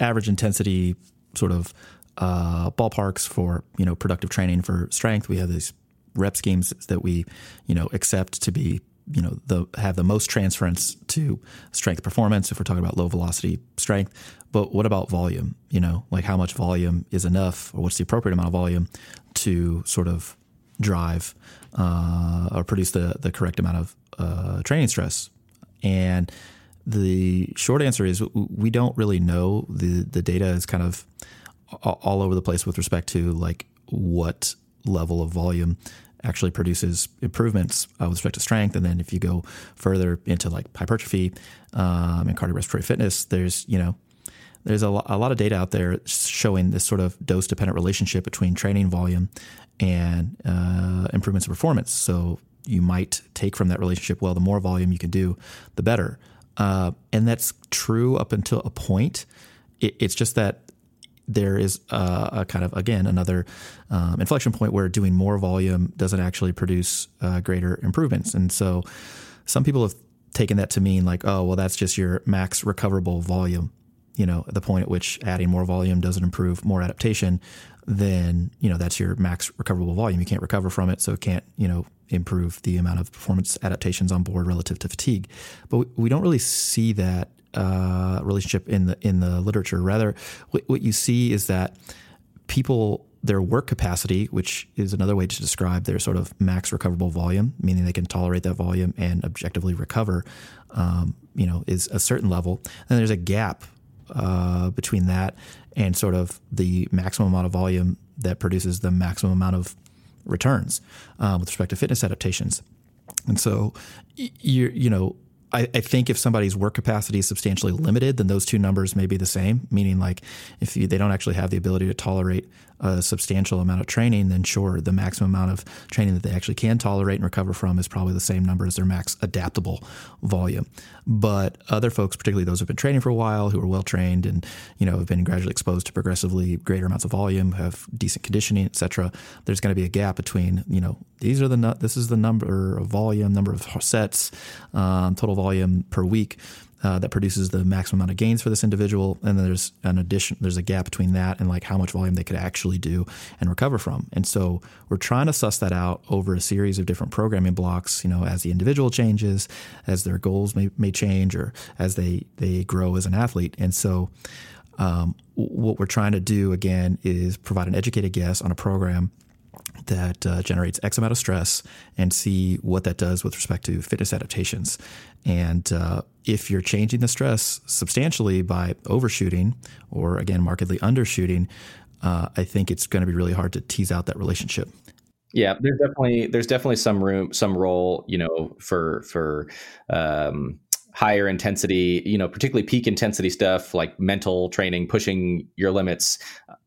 average intensity sort of uh, ballparks for, you know, productive training for strength. We have these rep schemes that we, you know, accept to be you know the have the most transference to strength performance if we're talking about low velocity strength. But what about volume? You know like how much volume is enough or what's the appropriate amount of volume to sort of drive uh, or produce the the correct amount of uh, training stress? And the short answer is we don't really know. The the data is kind of all over the place with respect to like what level of volume actually produces improvements uh, with respect to strength. And then if you go further into like hypertrophy um, and cardiorespiratory fitness, there's you know there's a, lo- a lot of data out there showing this sort of dose dependent relationship between training volume and uh, improvements in performance. So you might take from that relationship, well, the more volume you can do, the better. Uh, and that's true up until a point. It, it's just that there is a, a kind of again another um, inflection point where doing more volume doesn't actually produce uh, greater improvements, and so some people have taken that to mean like, oh, well, that's just your max recoverable volume. You know, the point at which adding more volume doesn't improve more adaptation, then you know that's your max recoverable volume. You can't recover from it, so it can't you know improve the amount of performance adaptations on board relative to fatigue. But we don't really see that uh, relationship in the in the literature. Rather, what, what you see is that people their work capacity, which is another way to describe their sort of max recoverable volume, meaning they can tolerate that volume and objectively recover, um, you know, is a certain level. And there's a gap uh, between that and sort of the maximum amount of volume that produces the maximum amount of returns uh, with respect to fitness adaptations. And so, you you know, I, I, think if somebody's work capacity is substantially limited, then those two numbers may be the same. Meaning, like if you, they don't actually have the ability to tolerate a substantial amount of training, then sure, the maximum amount of training that they actually can tolerate and recover from is probably the same number as their max adaptable volume. But other folks, particularly those who've been training for a while, who are well trained and you know have been gradually exposed to progressively greater amounts of volume, have decent conditioning, etc. There's going to be a gap between you know these are the this is the number of volume, number of sets, um, total volume per week uh, that produces the maximum amount of gains for this individual, and then there's an addition. There's a gap between that and like how much volume they could actually do and recover from. And so we're trying to suss that out over a series of different programming blocks. You know, as the individual changes, as their goals may, may change, or as they they grow as an athlete. And so. Um, what we're trying to do again is provide an educated guess on a program that uh, generates X amount of stress and see what that does with respect to fitness adaptations. And uh, if you're changing the stress substantially by overshooting or again markedly undershooting, uh, I think it's going to be really hard to tease out that relationship. Yeah, there's definitely there's definitely some room, some role, you know, for for um, higher intensity, you know, particularly peak intensity stuff like mental training, pushing your limits,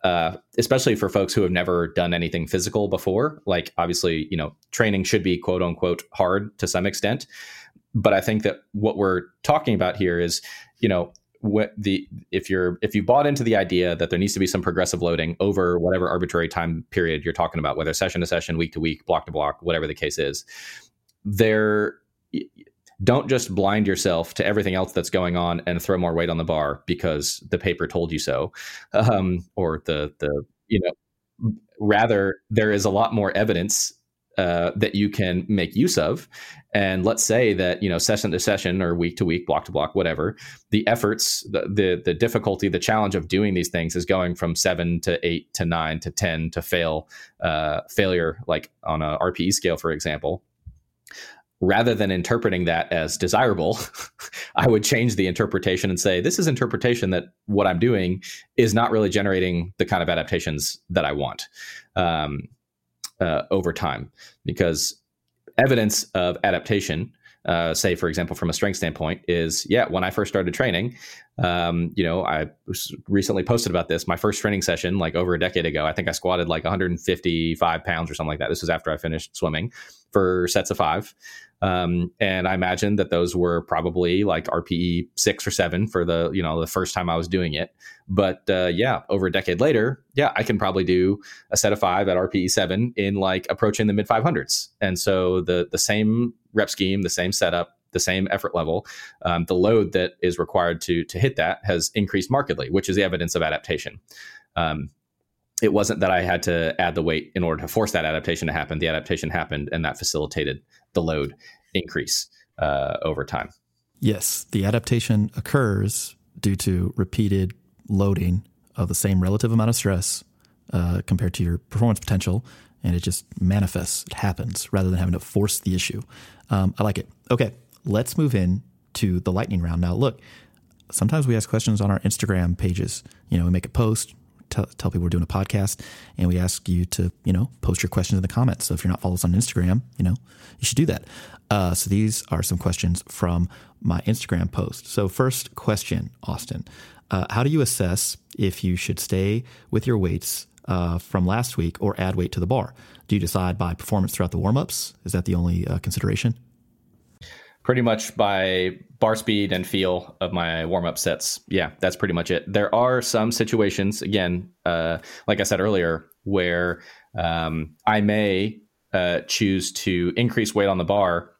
uh, especially for folks who have never done anything physical before. Like, obviously, you know, training should be quote unquote hard to some extent. But I think that what we're talking about here is, you know, what the if you're if you bought into the idea that there needs to be some progressive loading over whatever arbitrary time period you're talking about, whether session to session, week to week, block to block, whatever the case is, there don't just blind yourself to everything else that's going on and throw more weight on the bar because the paper told you so, um, or the the you know rather there is a lot more evidence uh, that you can make use of. And let's say that you know session to session or week to week, block to block, whatever, the efforts, the the, the difficulty, the challenge of doing these things is going from seven to eight to nine to ten to fail, uh, failure like on a RPE scale, for example rather than interpreting that as desirable, I would change the interpretation and say, this is interpretation that what I'm doing is not really generating the kind of adaptations that I want um, uh, over time. Because evidence of adaptation, uh, say, for example, from a strength standpoint, is yeah, when I first started training, um, you know, I recently posted about this. My first training session, like over a decade ago, I think I squatted like 155 pounds or something like that. This was after I finished swimming for sets of five. Um, and I imagine that those were probably like RPE six or seven for the you know the first time I was doing it. But uh, yeah, over a decade later, yeah, I can probably do a set of five at RPE seven in like approaching the mid 500s. And so the the same rep scheme, the same setup, the same effort level, um, the load that is required to to hit that has increased markedly, which is the evidence of adaptation. Um, it wasn't that I had to add the weight in order to force that adaptation to happen. The adaptation happened, and that facilitated the load increase uh, over time. Yes, the adaptation occurs due to repeated loading of the same relative amount of stress uh, compared to your performance potential, and it just manifests. It happens rather than having to force the issue. Um, I like it. Okay, let's move in to the lightning round now. Look, sometimes we ask questions on our Instagram pages. You know, we make a post, tell, people we're doing a podcast, and we ask you to, you know, post your questions in the comments. So if you're not following us on Instagram, you know, you should do that. Uh, so these are some questions from my Instagram post. So first question, Austin, uh, how do you assess if you should stay with your weights uh, from last week or add weight to the bar? Do you decide by performance throughout the warmups? Is that the only uh, consideration? Pretty much by bar speed and feel of my warm up sets. Yeah, that's pretty much it. There are some situations, again, uh, like I said earlier, where um, I may uh, choose to increase weight on the bar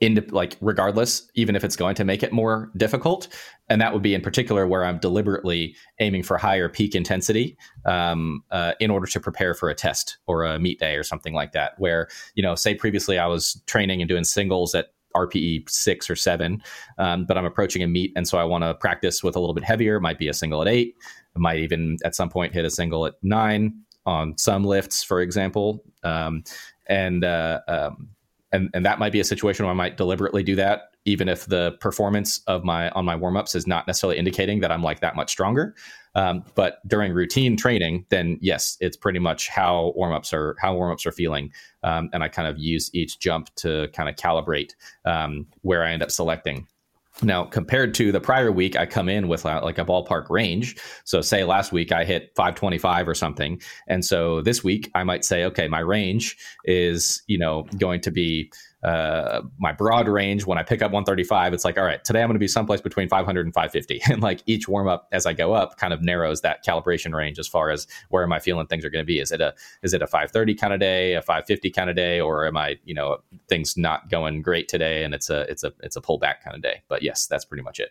into like regardless even if it's going to make it more difficult and that would be in particular where i'm deliberately aiming for higher peak intensity um, uh, in order to prepare for a test or a meet day or something like that where you know say previously i was training and doing singles at RPE six or seven, um, but I'm approaching a meet, and so I want to practice with a little bit heavier. It might be a single at eight. Might even at some point hit a single at nine on some lifts, for example, um, and uh, um, and and that might be a situation where I might deliberately do that, even if the performance of my on my warm ups is not necessarily indicating that I'm like that much stronger. Um, but during routine training, then yes, it's pretty much how warmups are how warmups are feeling, um, and I kind of use each jump to kind of calibrate um, where I end up selecting. Now, compared to the prior week, I come in with like a ballpark range. So, say last week I hit 525 or something, and so this week I might say, okay, my range is you know going to be uh, my broad range when I pick up 135, it's like, all right, today I'm going to be someplace between 500 and 550. And like each warm up as I go up kind of narrows that calibration range as far as where am I feeling things are going to be. Is it a, is it a 530 kind of day, a 550 kind of day, or am I, you know, things not going great today and it's a, it's a, it's a pullback kind of day. But yes, that's pretty much it.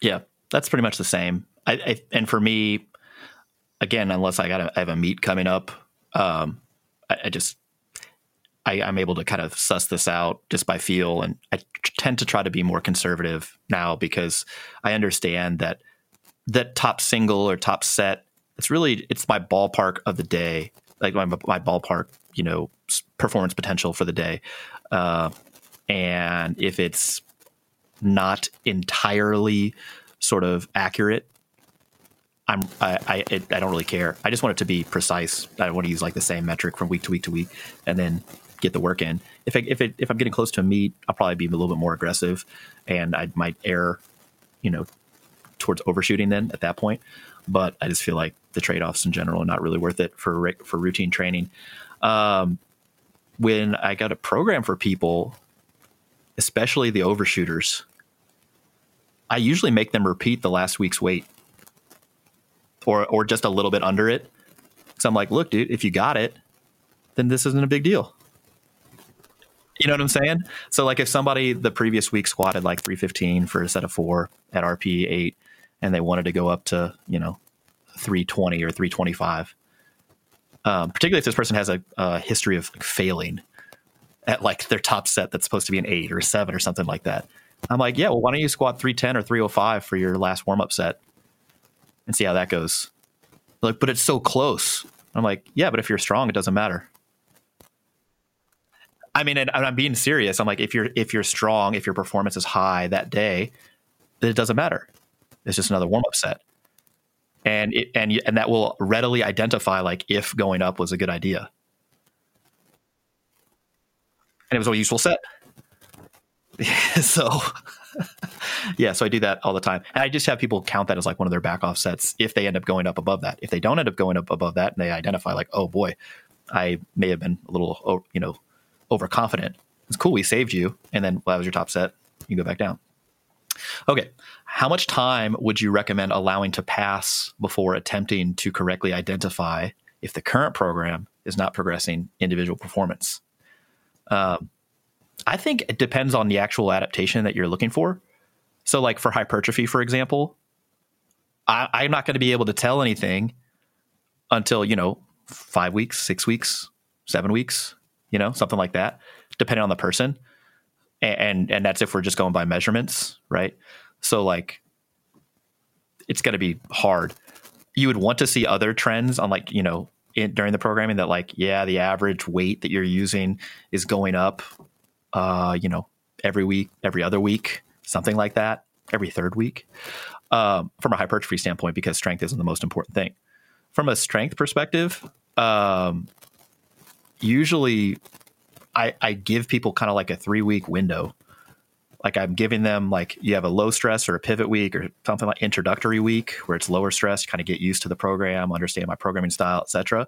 Yeah, that's pretty much the same. I, I and for me, again, unless I got a, I have a meet coming up, um, I, I just I, am able to kind of suss this out just by feel. And I tend to try to be more conservative now because I understand that that top single or top set, it's really, it's my ballpark of the day, like my, my ballpark, you know, performance potential for the day. Uh, and if it's not entirely sort of accurate, I'm I I, I, don't really care. I just want it to be precise. I want to use like the same metric from week to week to week, and then get the work in. If I, if it, if I'm getting close to a meet, I'll probably be a little bit more aggressive, and I might err, you know, towards overshooting then at that point. But I just feel like the trade offs in general are not really worth it for for routine training. Um, when I got a program for people, especially the overshooters, I usually make them repeat the last week's weight, or or just a little bit under it. So I'm like, look, dude, if you got it, then this isn't a big deal. You know what I'm saying? So like if somebody the previous week squatted like 315 for a set of four at RP eight, and they wanted to go up to you know 320 or 325, um, particularly if this person has a, a history of failing at like their top set that's supposed to be an eight or a seven or something like that. I'm like, yeah, well, why don't you squat 310 or 305 for your last warm up set and see how that goes? Like, but it's so close. I'm like, yeah, but if you're strong, it doesn't matter. I mean, and I'm being serious. I'm like, if you're if you're strong, if your performance is high that day, then it doesn't matter. It's just another warm up set, and it, and and that will readily identify like if going up was a good idea, and it was a useful set. so, yeah, so I do that all the time, and I just have people count that as like one of their back off sets if they end up going up above that. If they don't end up going up above that, and they identify like, oh boy, I may have been a little, oh, you know overconfident. It's cool. We saved you. And then well, that was your top set. You go back down. Okay. How much time would you recommend allowing to pass before attempting to correctly identify if the current program is not progressing individual performance? Um, I think it depends on the actual adaptation that you're looking for. So, like for hypertrophy, for example, I, I'm not going to be able to tell anything until, you know, five weeks, six weeks, seven weeks, you know, something like that, depending on the person. And, and, and that's if we're just going by measurements, right? So like it's going to be hard. You would want to see other trends on like, you know, in, during the programming that like, yeah, the average weight that you're using is going up, uh, you know, every week, every other week, something like that, every third week, um, from a hypertrophy standpoint, because strength isn't the most important thing. from a strength perspective, um, usually I, I give people kind of like a three week window. Like I'm giving them like you have a low stress or a pivot week or something like introductory week where it's lower stress, kind of get used to the program, understand my programming style, etc.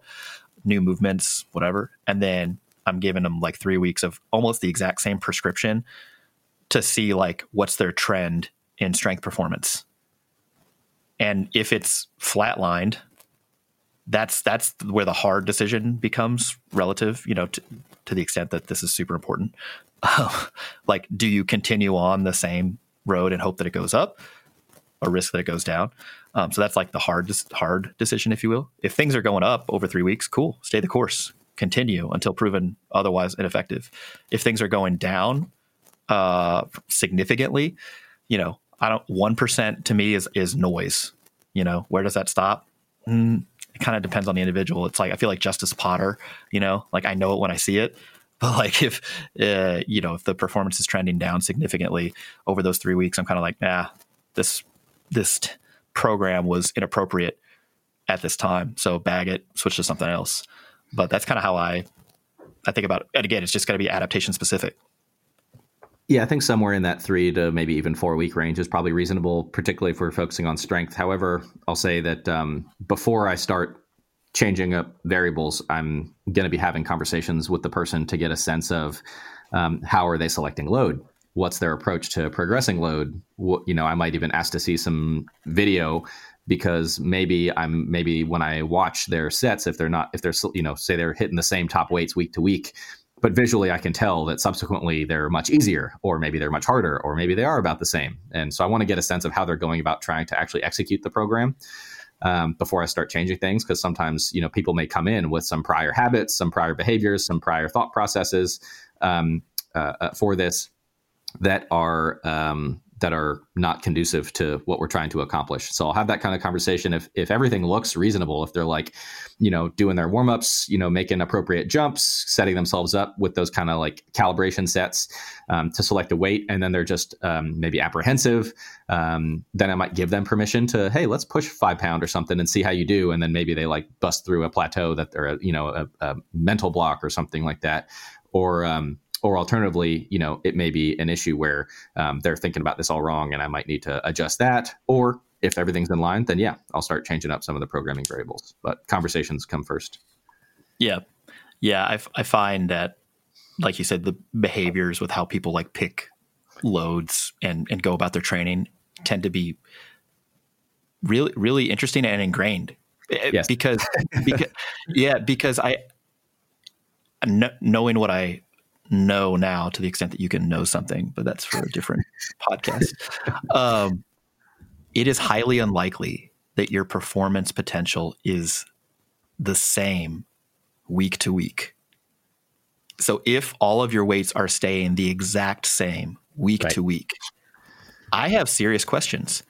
New movements, whatever, and then I'm giving them like three weeks of almost the exact same prescription to see like what's their trend in strength performance. And if it's flatlined, that's that's where the hard decision becomes relative, you know, to, to the extent that this is super important. like, do you continue on the same road and hope that it goes up, or risk that it goes down? Um, so that's like the hard hard decision, if you will. If things are going up over three weeks, cool, stay the course, continue until proven otherwise ineffective. If things are going down uh, significantly, you know, I don't. One percent to me is is noise. You know, where does that stop? Mm, it kind of depends on the individual. It's like I feel like Justice Potter, you know, like I know it when I see it. But like if uh, you know if the performance is trending down significantly over those three weeks, I'm kind of like, nah, this this t- program was inappropriate at this time, so bag it, switch to something else. But that's kind of how I I think about it. And again, it's just got to be adaptation specific. Yeah, I think somewhere in that three to maybe even four week range is probably reasonable, particularly if we're focusing on strength. However, I'll say that um, before I start changing up variables, I'm going to be having conversations with the person to get a sense of um, how are they selecting load, what's their approach to progressing load. What, you know, I might even ask to see some video because maybe I'm maybe when I watch their sets, if they're not, if they're you know, say they're hitting the same top weights week to week, but visually I can tell that subsequently they're much easier, or maybe they're much harder, or maybe they are about the same. And so I want to get a sense of how they're going about trying to actually execute the program um, before I start changing things. Because sometimes you know people may come in with some prior habits, some prior behaviors, some prior thought processes um, uh, uh for this that are um, that are not conducive to what we're trying to accomplish. So I'll have that kind of conversation. If if everything looks reasonable, if they're like, you know, doing their warm-ups, you know, making appropriate jumps, setting themselves up with those kind of like calibration sets um, to select a weight, and then they're just um, maybe apprehensive, um, then I might give them permission to, hey, let's push five pound or something and see how you do, and then maybe they like bust through a plateau that or a, you know a, a mental block or something like that, or um, or alternatively, you know, it may be an issue where um, they're thinking about this all wrong, and I might need to adjust that. Or if everything's in line, then yeah, I'll start changing up some of the programming variables. But conversations come first. Yeah, yeah, I, I find that, like you said, the behaviors with how people like pick loads and and go about their training tend to be really really interesting and ingrained. Eh, yes. Because, because yeah, because I knowing what I know now to the extent that you can know something, but that's for a different podcast. Um, it is highly unlikely that your performance potential is the same week to week. So if all of your weights are staying the exact same week right. to week, I have serious questions.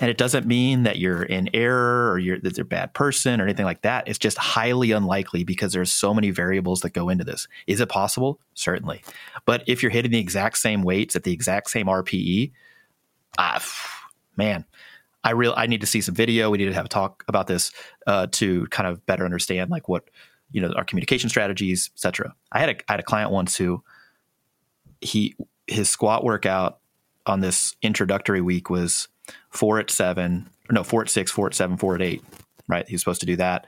And it doesn't mean that you're in error or you're that you're a bad person or anything like that. It's just highly unlikely because there's so many variables that go into this. Is it possible? Certainly. But if you're hitting the exact same weights at the exact same RPE, ah, man, I real I need to see some video. We need to have a talk about this uh, to kind of better understand like what you know our communication strategies, etc. I had a I had a client once who he his squat workout on this introductory week was four at seven, no, four at six, four at seven, four at eight, right? He was supposed to do that.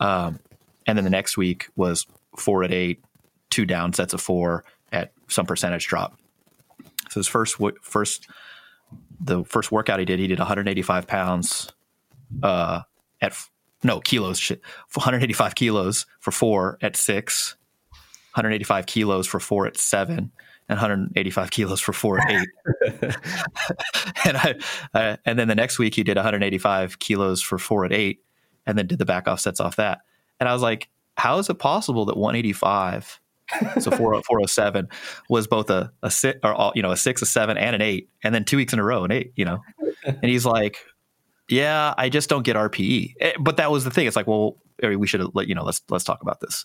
Um, and then the next week was four at eight, two down sets of four at some percentage drop. So his first, first, the first workout he did, he did 185 pounds, uh, at, no, kilos, shit, 185 kilos for four at six, 185 kilos for four at seven, and 185 kilos for four eight. and I, uh, and then the next week he did 185 kilos for four at eight, and then did the back offsets off that. And I was like, how is it possible that 185, so 4, 407, was both a a six or you know a six, a seven, and an eight, and then two weeks in a row an eight, you know? And he's like, yeah, I just don't get RPE. Eh, but that was the thing. It's like, well, we should let you know. Let's let's talk about this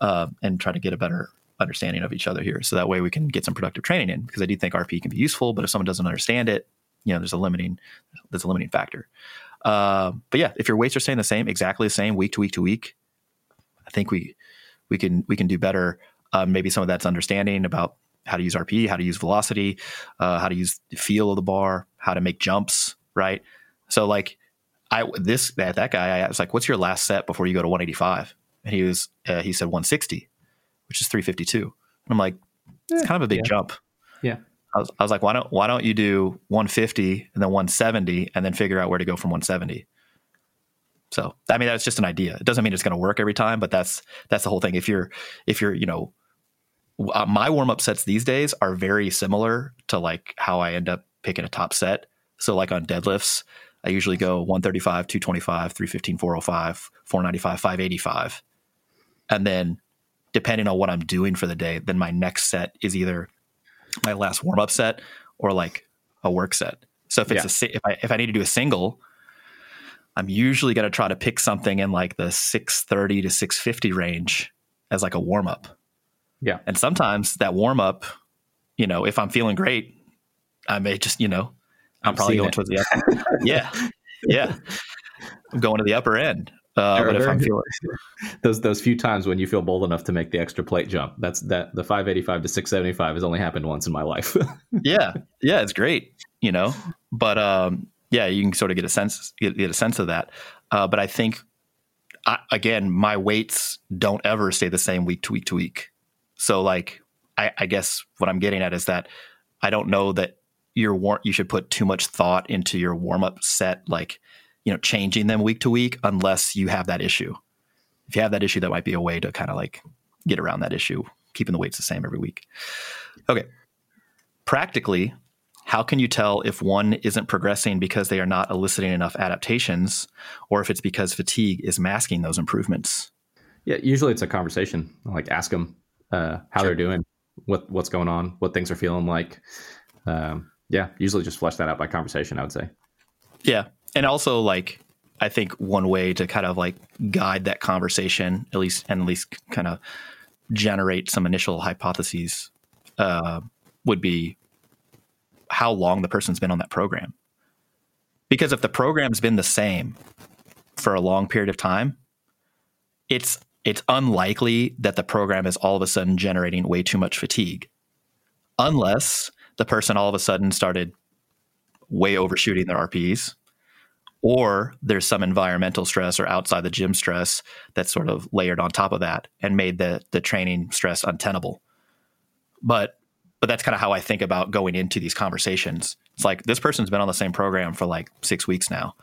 uh, and try to get a better understanding of each other here. So that way we can get some productive training in because I do think RPE can be useful, but if someone doesn't understand it, you know, there's a limiting, there's a limiting factor. Uh, but yeah, if your weights are staying the same, exactly the same week to week to week, I think we we can we can do better. Uh, maybe some of that's understanding about how to use RPE, how to use velocity, uh, how to use the feel of the bar, how to make jumps, right? So like I this that that guy, I was like, "What's your last set before you go to 185?" And he was uh, he said 160, which is 352. And I'm like, it's kind of a big yeah. jump. Yeah. I was, I was like, why don't why don't you do 150 and then 170 and then figure out where to go from 170? So I mean that's just an idea. It doesn't mean it's going to work every time, but that's that's the whole thing. If you're if you're you know uh, my warm up sets these days are very similar to like how I end up picking a top set. So like on deadlifts, I usually go 135, 225, 315, 405, 495, 585. And then depending on what I'm doing for the day, then my next set is either my last warm up set or like a work set. So if it's Yeah. a if I if I need to do a single, I'm usually going to try to pick something in like the 630 to 650 range as like a warm up. Yeah. And sometimes that warm up, you know, if I'm feeling great, I may just, you know, I'm, I'm probably going it. towards the upper. yeah. Yeah. I'm going to the upper end. Uh, but if I'm feeling, those those few times when you feel bold enough to make the extra plate jump. That's that the 585 to 675 has only happened once in my life. yeah, yeah, it's great, you know. But um, yeah, you can sort of get a sense get, get a sense of that. Uh, but I think I, again, my weights don't ever stay the same week to week to week. So like, I, I guess what I'm getting at is that I don't know that your war- you should put too much thought into your warm up set, like you know, changing them week to week, unless you have that issue. If you have that issue, that might be a way to kind of like get around that issue, keeping the weights the same every week. Okay. Practically, how can you tell if one isn't progressing because they are not eliciting enough adaptations or if it's because fatigue is masking those improvements? yeah, usually it's a conversation. Like ask them uh, how Sure. they're doing, what what's going on, what things are feeling like. Um, yeah, usually just flesh that out by conversation. I would say. Yeah. And also like I think one way to kind of like guide that conversation, at least and at least kind of generate some initial hypotheses, uh, would be how long the person's been on that program. Because if the program's been the same for a long period of time, it's it's unlikely that the program is all of a sudden generating way too much fatigue. Unless the person all of a sudden started way overshooting their RPEs, or there's some environmental stress or outside the gym stress that's sort of layered on top of that and made the the training stress untenable. But but that's kind of how I think about going into these conversations. It's like this person's been on the same program for like six weeks now,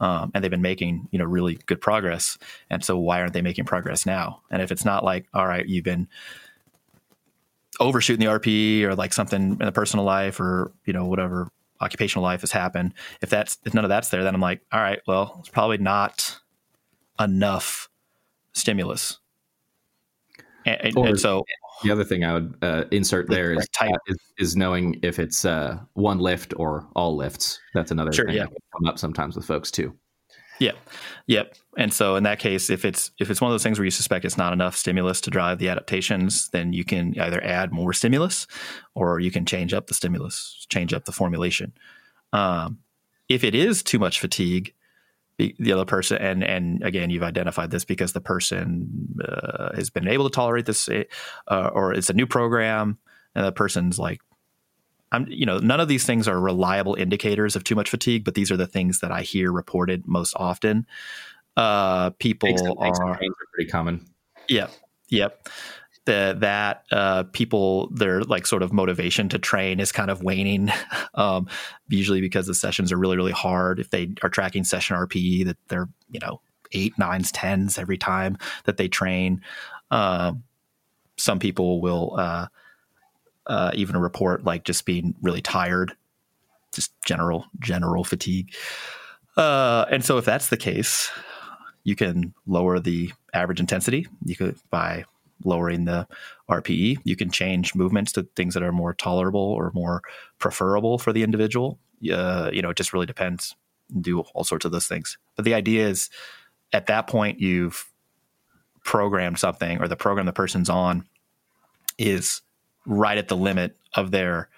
um, and they've been making you know really good progress. And so why aren't they making progress now? And if it's not like all right, you've been overshooting the RPE or like something in the personal life or you know whatever occupational life has happened. If that's if none of that's there, then I'm like, all right, well, it's probably not enough stimulus. And, and- and so The other thing I would uh, insert there is, uh, is is knowing if it's uh, one lift or all lifts. That's another Sure, thing yeah. that can come up sometimes with folks too. Yep. Yep. And so in that case, if it's if it's one of those things where you suspect it's not enough stimulus to drive the adaptations, then you can either add more stimulus or you can change up the stimulus, change up the formulation. Um, if it is too much fatigue, the, the other person and and again you've identified this because the person uh, has been able to tolerate this uh, or it's a new program and the person's like I'm, you know, none of these things are reliable indicators of too much fatigue, but these are the things that I hear reported most often. Uh, people Aches and- aches are, are pretty common. yep, yep. The, that uh, people, their like sort of motivation to train is kind of waning, um, usually because the sessions are really, really hard. If they are tracking session RPE, that they're you know eight, nines, tens every time that they train. Um, some people will uh, even report like just being really tired, just general general fatigue. Uh, and so if that's the case, you can lower the average intensity. You could by lowering the RPE. You can change movements to things that are more tolerable or more preferable for the individual. Uh, you know, it just really depends. Do all sorts of those things. But the idea is, at that point, you've programmed something, or the program the person's on is right at the limit of their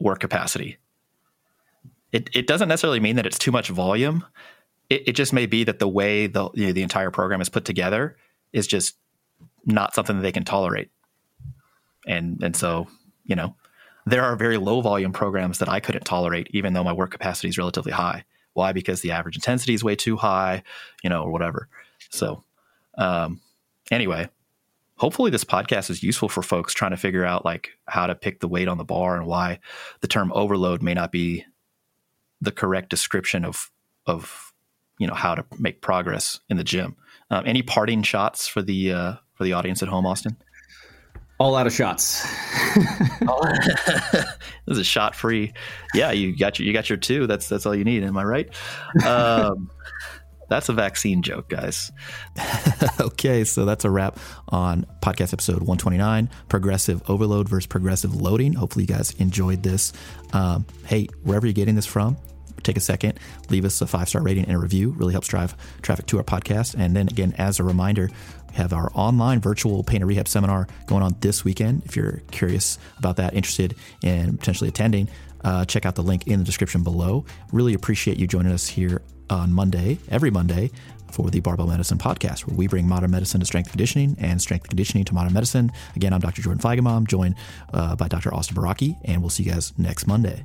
work capacity. It, it doesn't necessarily mean that it's too much volume. it, it just may be that the way the you know, the entire program is put together is just not something that they can tolerate. And and so, you know, there are very low volume programs that I couldn't tolerate, even though my work capacity is relatively high. Why? Because the average intensity is way too high, you know, or whatever. So, um, anyway, hopefully this podcast is useful for folks trying to figure out like how to pick the weight on the bar and why the term overload may not be the correct description of of you know how to make progress in the gym. Um, any parting shots for the uh, for the audience at home, Austin? All out of shots. this is shot free. Yeah, you got your you got your two. That's that's all you need. Am I right? Um, that's a vaccine joke, guys. okay, so that's a wrap on podcast episode 129 Progressive Overload versus Progressive Loading. Hopefully, you guys enjoyed this. Um, hey, wherever you're getting this from, take a second, leave us a five star rating and a review. Really helps drive traffic to our podcast. And then again, as a reminder, we have our online virtual pain and rehab seminar going on this weekend. If you're curious about that, interested in potentially attending, uh, check out the link in the description below. Really appreciate you joining us here on Monday, every Monday, for the Barbell Medicine podcast, where we bring modern medicine to strength conditioning and strength conditioning to modern medicine. Again, I'm Dr. Jordan Feigenbaum, joined uh, by Dr. Austin Baraki, and we'll see you guys next Monday.